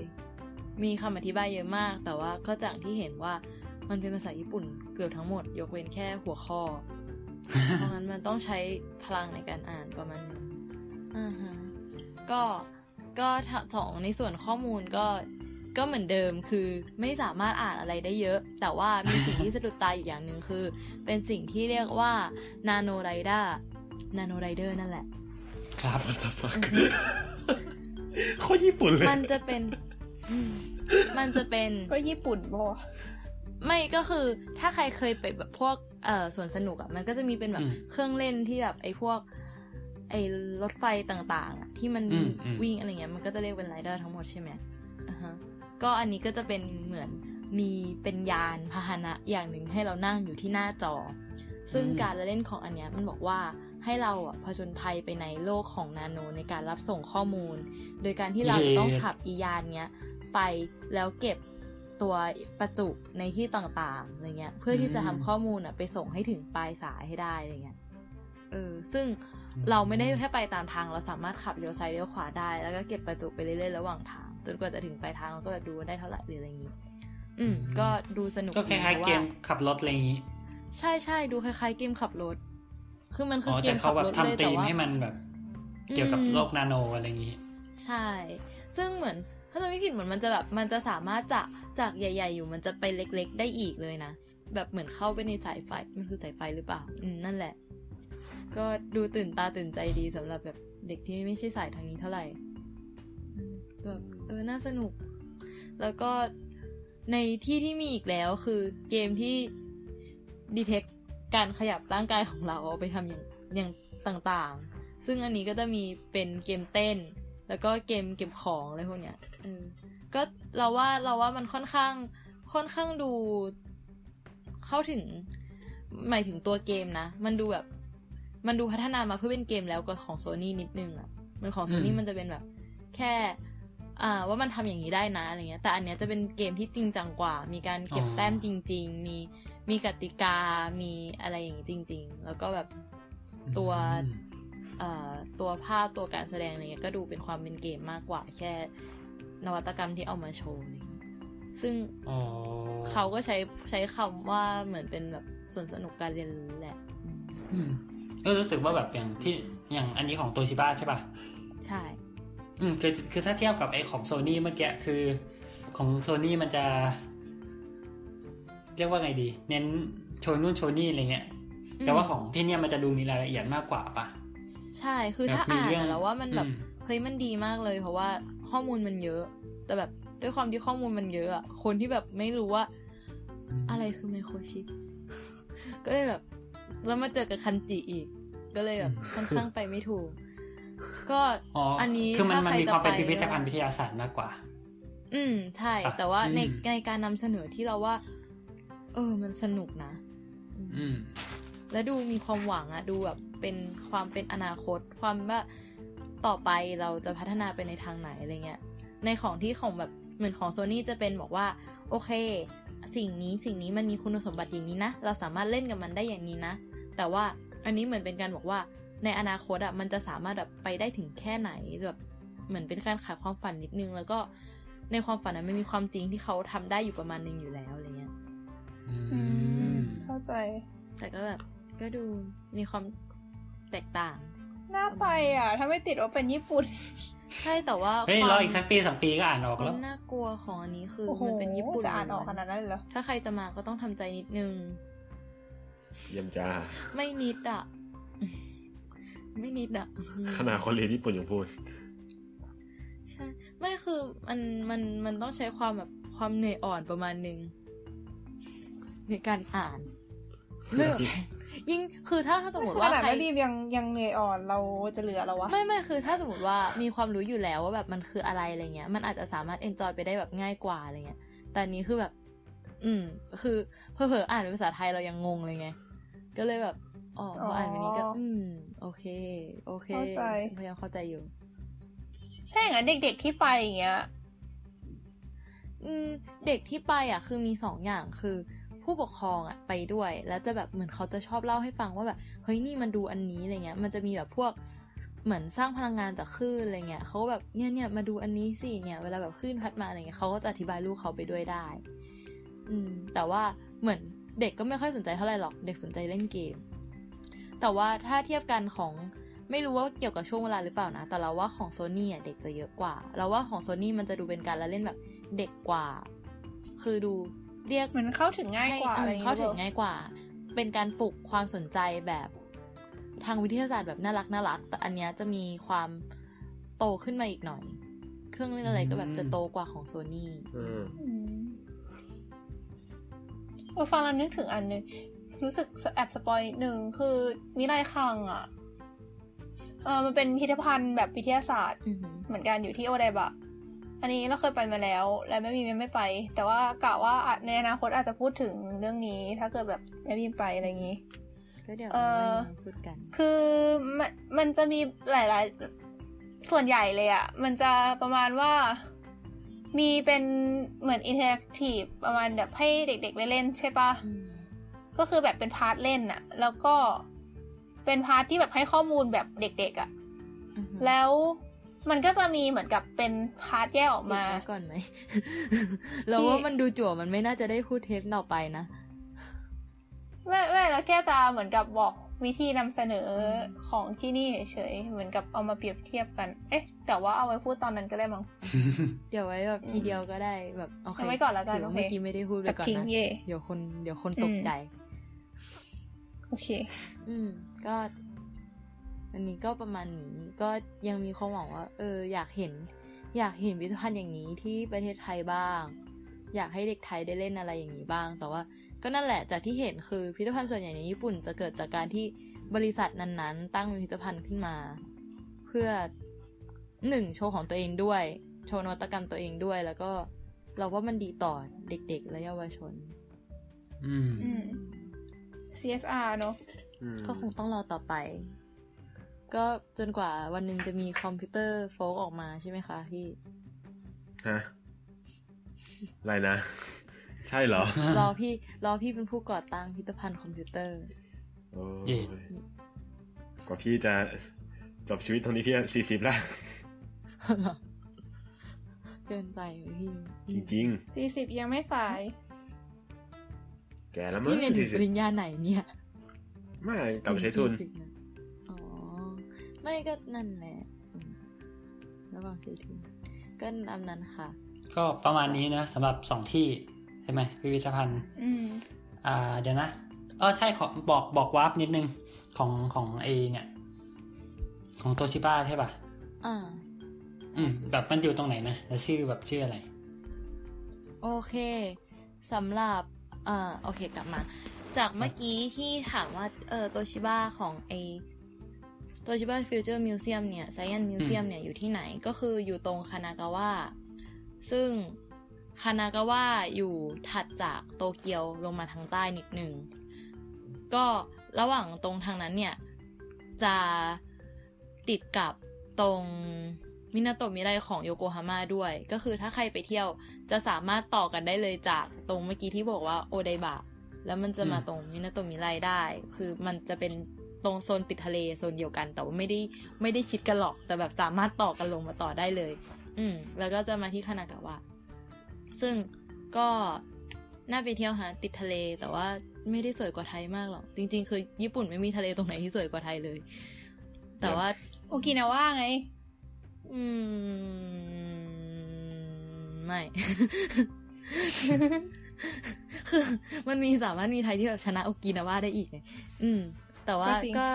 มีคำอธิบายเยอะมาก แต่ว่าก็จากที่เห็นว่ามันเป็นภาษาญี่ปุ่นเกือบทั้งหมด ยกเว้นแค่หัวข้อ เพราะงั้นมันต้องใช้พลังในการอ่านประมาณนึงอ่าฮะก็ ก็ถ้าสองในส่วนข้อมูลก็ก็เหมือนเดิมคือไม่สามารถอ่านอะไรได้เยอะ แต่ว่ามีสิ่งที่สะดุดตาอยู่อย่างหนึ่งคือ เป็นสิ่งที่เรียกว่านาโนไรเดอร์นาโนไรเดอร์นั่นแหละ ครับโคตรญี่ปุ่นเลย มันจะเป็นอืมมันจะเป็น ก็ญี่ปุ่นบอไม่ก็คือถ้าใครเคยไปแบบพวกเอ่อสวนสนุกอะ่ะมันก็จะมีเป็นแบบอืมเครื่องเล่นที่แบบไอ้พวก ไอ้รถไฟต่างๆอะที่มันอืมอืมวิ่งอะไรเงี้ยมันก็จะเรียกเป็นไรเดอร์ทั้งหมดใช่ไหมอ่าฮะก็อันนี้ก็จะเป็นเหมือนมีเป็นยานพาหนะอย่างหนึ่งให้เรานั่งอยู่ที่หน้าจอ ซึ่งการละเล่นของอันเนี้ยมันบอกว่าให้เราอะผจญภัยไปในโลกของนาโนในการรับส่งข้อมูล โดยการที่เราจะต้องขับอียานเนี้ยไปแล้วเก็บตัวประจุในที่ต่างๆอะไรเงี้ย เพื่อที่จะทำข้อมูลอะไปส่งให้ถึงปลายสายให้ได้อะไรเงี้ยเออซึ่ง เราไม่ได้แค่ไปตามทางเราสามารถขับเลี้ยวซ้ายเลี้ยวขวาได้ แล้วก็เก็บประจุไปเรื่อยๆระหว่างทาง จนกว่าจะถึงปลายทางเราก็แบบดูว่าได้เท่าไหร่หรืออะไรอย่างงี้ อืม ก็ดูสนุกก็คล้ายดีๆพระเกว่มขับรถอะไรอย่างนี้ ใช่ใช่ดูคล้ายๆเกมขับรถ คือมันคืออ๋อเกแต่มเขาขับแบบรถเลยทำธีแต่มว่าให้มันแบบ เกี่ยวกับอืมโลกนาโนอะไรอย่างนี้ ใช่ ซึ่งเหมือนถ้าจะไม่ผิดเหมือนมันจะแบบมันจะสามารถจากจากใหญ่ ๆ อยู่มันจะไปเล็ก ๆ ได้อีกเลยนะแบบเหมือนเข้าไปในสายไฟมันคือสายไฟหรือเปล่า อืมนั่นแหละ ก็ดูตื่นตาตื่นใจดีสำหรับแบบเด็กที่ไม่ใช่สายทางนี้เท่าไหร่แบบเออน่าสนุก แล้วก็ในที่ที่มีอีกแล้วคือเกมที่ดีเทคการขยับร่างกายของเราเอาไปทำอย่างอย่างต่างๆ ซึ่งอันนี้ก็จะมีเป็นเกมเต้น แล้วก็เกมเก็บของอะไรพวกเนี้ยเออก็เราว่าเราว่ามันค่อนข้างค่อนข้างดูเข้าถึงหมายถึงตัวเกมนะ มันดูแบบ มันดูพัฒนามาเพื่อเป็นเกมแล้วก็ของโซนี่นิดนึงอะมันของโซนี่อืมมันจะเป็นแบบ แค่อ่าว่ามันทำอย่างนี้ได้นะอะไรเงี้ย แต่อันเนี้ยจะเป็นเกมที่จริงจังกว่า มีการเก็บแต้มจริง ๆ มีมีกติกา มีอะไรอย่างนี้จริง ๆ แล้วก็แบบตัวอืมเอ่อตัวภาพตัวการแสดงอะไรเงี้ยก็ดูเป็นความเป็นเกมมากกว่า แค่นวัตกรรมที่เอามาโชว์อะไรเงี้ยซึ่งอ๋อเขาก็ใช้ใช้คำว่าเหมือนเป็นแบบส่วนสนุกการเรียนรู้แหละอืมอืม ก็รู้สึกว่าแบบอย่างที่อย่างอันนี้ของโตชิบ้าใช่ป่ะ ใช่ อืมคือคือถ้าเทียบกับไอของโซนี่เมื่อกี้คือ ของโซนี่มันจะ เรียกว่าไงดี เน้นโชว์นู่นโชว์นี่อะไรเงี้ย แต่ว่าของที่เนี่ยมันจะดูมีรายละเอียดมากกว่าป่ะ ใช่ คือถ้าแบบมีอ่านเรื่องอะแล้วว่ามันแบบอืมเฮ้ยมันดีมากเลย เพราะว่าข้อมูลมันเยอะ แต่แบบด้วยความที่ข้อมูลมันเยอะอะคนที่แบบไม่รู้ว่า อะไรคือไมโครชิปก็เลยแบบ แล้วมาเจอกับคันจิอีก ก็เลยแบบอืมค่อนข้างไปไม่ถูก ก็อ๋ออันนี้คือมันถ้ามันใครมีความเป็นจะไปพิพิธภัณฑ์วิทยาศาสตร์มากกว่า อืมใช่ปะแต่ว่าในอืมในการนำเสนอที่เราว่า เออ มันสนุกนะอืมอืม และดูมีความหวังอะดูแบบเป็นความเป็นอนาคต ความว่าต่อไปเราจะพัฒนาไปในทางไหนอะไรเงี้ย ในของที่ของแบบเหมือนของโซนี่จะเป็นบอกว่า โอเค สิ่งนี้สิ่งนี้มันมีคุณสมบัติอย่างนี้นะ เราสามารถเล่นกับมันได้อย่างนี้นะ แต่ว่าอันนี้เหมือนเป็นการบอกว่า ในอนาคตอะมันจะสามารถแบบไปได้ถึงแค่ไหนแบบเหมือนเป็นการขายความฝันนิดนึง แล้วก็ในความฝันนั้นมันมีความจริงที่เขาทำได้อยู่ประมาณหนึงอยู่แล้วอะไรเงี้ยอือืมมเข้าใจ แต่ก็แบบก็ดูมีความแตกต่าง น่าไปอะ ถ้าไม่ติดว่าเป็นญี่ปุ่น ใช่แต่ว่าเฮ้ยควรมออีกสักปีสองปีก็อ่านออกควาแล้วมน่ากลัวของอันนี้คือโอ้โหมันเป็นญี่ปุ่นจะอ่านออกล้ขวนนาดนั้นเลยเหรอถ้าใครจะมาก็ต้องทำใจนิดนึง เยี่ยมจ้า ไม่นิดอะ ไม่นิดอะอืมขนาดคนเรียนญี่ปุ่นยังพูด ใช่ ไม่คือมันมันมันต้องใช้ความแบบความเหนื่อยอ่อนประมาณหนึ่งในการอ่านไม่แบบยิ่งคือถ้าถ้าสมมติขว่านาดใครแม่บีมยังยังเหนื่อยอ่อนเราจะเหลือเราวะไม่ไม่คือถ้าสมมติว่ามีความรู้อยู่แล้วว่าแบบมันคืออะไรอะไรเงี้ย มันอาจจะสามารถเอนจอยไปได้แบบง่ายกว่าอะไรเงี้ย แต่อันนี้คือแบบ อืม คือเผลอๆอ่านเป็นภาษาไทยเรายังงงเลยไง ก็เลยแบบอ๋อพออ่านแบบนี้ก็ อืม โอเค โอเคเข้าใจพยายามเข้าใจอยู่ถ้าอย่างนั้นเด็กๆที่ไปอย่างเงี้ยอืมเด็กที่ไปอะ คือมีสองอย่างคือผู้ปกครองอะไปด้วย แล้วจะแบบเหมือนเขาจะชอบเล่าให้ฟังว่าแบบเฮ้ยนี่มันดูอันนี้อะไรเงี้ย มันจะมีแบบพวกเหมือนสร้างพลังงานจากคลื่นอะไรเงี้ยเขาก็แบบเนี่ยเนี่ยมาดูอันนี้สิเนี่ย เวลาแบบคลื่นพัดมาอะไรเงี้ยเขาก็จะอธิบายลูกเขาไปด้วยได้ อืม แต่ว่าเหมือน เด็กก็ไม่ค่อยสนใจเท่าไหร่หรอก เด็กสนใจเล่นเกม แต่ว่าถ้าเทียบกันของไม่รู้ว่าเกี่ยวกับช่วงเวลาหรือเปล่านะ แต่เราว่าของโซนี่อะเด็กจะเยอะกว่า เราว่าของโซนี่มันจะดูเป็นการละเล่นแบบเด็กกว่า คือดูเรียกเหมือนเข้าถึงง่ายกว่าให้อะไรอย่างเข้าเงี้ยถึงง่ายกว่า เป็นการปลุกความสนใจแบบทางวิทยาศาสตร์แบบน่ารักน่ารัก แต่อันเนี้ยจะมีความโตขึ้นมาอีกหน่อย เครื่องเล่นอะไรก็แบบจะโตกว่าของโซนี่อืมอืม เออฟังแล้วนึกถึงอันนึงรู้สึกแอบสปอยนิดนึงคือมิไรคังอะเออมันเป็นพิพิธภัณฑ์แบบวิทยาศาสตร์อือหือเหมือนกันอยู่ที่โอไดบะ อันนี้เราเคยไปมาแล้ว และแม่บีมยังไม่ไป แต่ว่ากะว่าอาจในอนาคตอาจจะพูดถึงเรื่องนี้ ถ้าเกิดแบบแม่บีมไปอะไรอย่างนี้ก็เดี๋ยวเอ่อมาพูดกัน คือมันมันจะมีหลาย ๆ ส่วนใหญ่เลยอะมันจะประมาณว่า มีเป็นเหมือน interactive ประมาณแบบให้เด็กๆเล่นๆใช่ปะอืมก็คือแบบเป็น part เล่นอะแล้วก็เป็น part ที่แบบให้ข้อมูลแบบเด็กๆอะอือหือแล้วมันก็จะมีเหมือนกับเป็นพาร์ทแยกออกมาเก็บไว้ก่อนไหมเราว่ามันดูจั่วมันไม่น่าจะได้พูดเทปต่อไปนะแม่แม่แล้วแก้ตาเหมือนกับบอก วิธีนำเสนอของที่นี่เฉยๆเหมือนกับเอามาเปรียบเทียบกัน เอ๊ะ แต่ว่าเอาไว้พูดตอนนั้นก็ได้มั้งเดี๋ยวไว้แบบทีเดียวก็ได้แบบโอเคเอาไว้ก่อนแล้วกันเดี๋ยวโอเคเมื่อกี้ไม่ได้พูดไปตัดก่อนทิ้งนะเย่เดี๋ยวคนเดี๋ยวคนอืมตกใจ โอเค อืม ก็อันนี้ก็ประมาณนี้ก็ยังมีความหวังว่า เออ อยากเห็น อยากเห็นพิพิธภัณฑ์อย่างนี้ที่ประเทศไทยบ้าง อยากให้เด็กไทยได้เล่นอะไรอย่างนี้บ้าง แต่ว่า ก็นั่นแหละจากที่เห็นคือพิพิธภัณฑ์ส่วนใหญ่ในญี่ปุ่นจะเกิดจากการที่บริษัทนั้นๆ ตั้งพิพิธภัณฑ์ขึ้นมา เพื่อหนึ่งโชว์ของตัวเองด้วย โชว์นวัตกรรมตัวเองด้วย แล้วก็เราว่ามันดีต่อเด็กๆ และเยาวชน อืมอืม CSR เนอะอืมก็คงต้องรอต่อไป ก็จนกว่าวันหนึ่งจะมีคอมพิวเตอร์โฟกออกมาใช่ไหมคะพี่ฮะอะไรนะ ใช่เหรอ รอพี่รอพี่เป็นผู้ก่อตั้งพิพิธภัณฑ์คอมพิวเตอร์โอ้เย่ยกว่าพี่จะจบชีวิตตรงนี้พี่สี่สิบแล้วเกินไปไหมพี่จริงสี่สิบยังไม่สายๆแกแล้วมั้งพี่เรียนถึง40ปริญญาไหนเนี่ย ไม่กลับไปใช้ทุนถึง40ะอ๋อ ไม่ก็นั่นแหละอืมระหว่างใช้ทุนก็ตามนั้นค่ะ ก็ประมาณนี้นะสำหรับสองที่ ใช่ไหมพิพิธภัณฑ์อืมอ่าเดี๋ยวนะเออใช่ขอบอกบอกวาร์ปนิดนึงของของไอเนี่ย ของโตชิบ้าใช่ป่ะอ่าอืม แบบมันอยู่ตรงไหนนะแล้วชื่อแบบชื่ออะไร โอเคสำหรับเอ่อโอเคกลับมา จากเมื่อกี้ที่ถามว่าเออโตชิบ้าของไอโตชิบ้าฟิวเจอร์มิวเซียมเนี่ยไซ n อนมิวเซียมเนี่ยอยู่ที่ไหนก็คืออยู่ตรงคานากาวะซึ่ง คานากาวะอยู่ถัดจากโตเกียวลงมาทางใต้นิดหนึ่งก็ระหว่างตรงทางนั้นเนี่ย จะติดกับตรงมินาโตะมิไรของโยโกฮาม่าด้วย ก็คือถ้าใครไปเที่ยวจะสามารถต่อกันได้เลยจากตรงเมื่อกี้ที่บอกว่าโอไดบะ แล้วมันจะมาตรงมินาโตะมิไรได้ คือมันจะเป็นตรงโซนติดทะเลโซนเดียวกัน แต่ว่าไม่ได้ไม่ได้ชิดกันหรอก แต่แบบสามารถต่อกันลงมาต่อได้เลย อืม แล้วก็จะมาที่คานากาวะ ซึ่งก็น่าไปเที่ยวหาติดทะเล แต่ว่าไม่ได้สวยกว่าไทยมากหรอก จริง ๆ คือญี่ปุ่นไม่มีทะเลตรงไหนที่สวยกว่าไทยเลย แต่ว่าโอกินาว่าไง อืม ไม่ คือมันมีสามารถมีไทยที่แบบชนะโอกินาว่าได้อีกไงอืม แต่ว่าก็จริงก็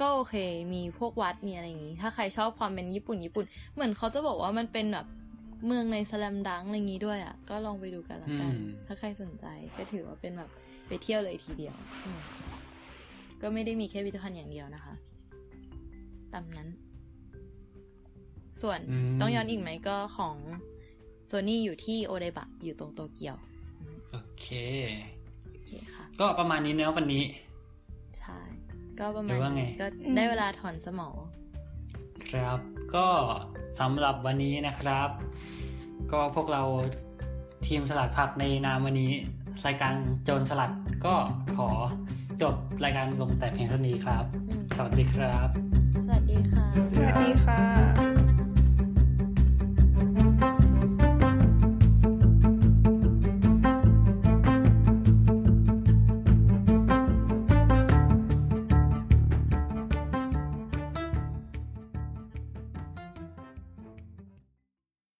ก็โอเค มีพวกวัดมีอะไรอย่างงี้ ถ้าใครชอบความเป็นญี่ปุ่นญี่ปุ่น เหมือนเขาจะบอกว่ามันเป็นแบบ เมืองในสแลมดังอะไรอย่างงี้ด้วยอะ ก็ลองไปดูกันละกันอืมถ้าใครสนใจก็ถือว่าเป็นแบบไปเที่ยวเลยทีเดียวอืมก็ไม่ได้มีแค่พิพิธภัณฑ์อย่างเดียวนะคะ ตามนั้น ส่วนอืมต้องย้อนอีกไหมก็ของโซนี่อยู่ที่โอเดบะอยู่ตรงโตเกียวอืมโอเคโอเคค่ะ ก็ประมาณนี้เนื้อะวันนี้ ใช่ ก็ประหมารืณอว่าไงนี้ก็ได้เวลาถอนสมอง ครับ ก็ สำหรับวันนี้นะครับ ก็พวกเราทีมสลัดผักในนามวันนี้ รายการโจรสลัดก็ขอจบรายการลงแต่เพียงเท่านี้ครับอืมสวัสดีครับ สวัสดีค่ะ สวัสดีค่ะ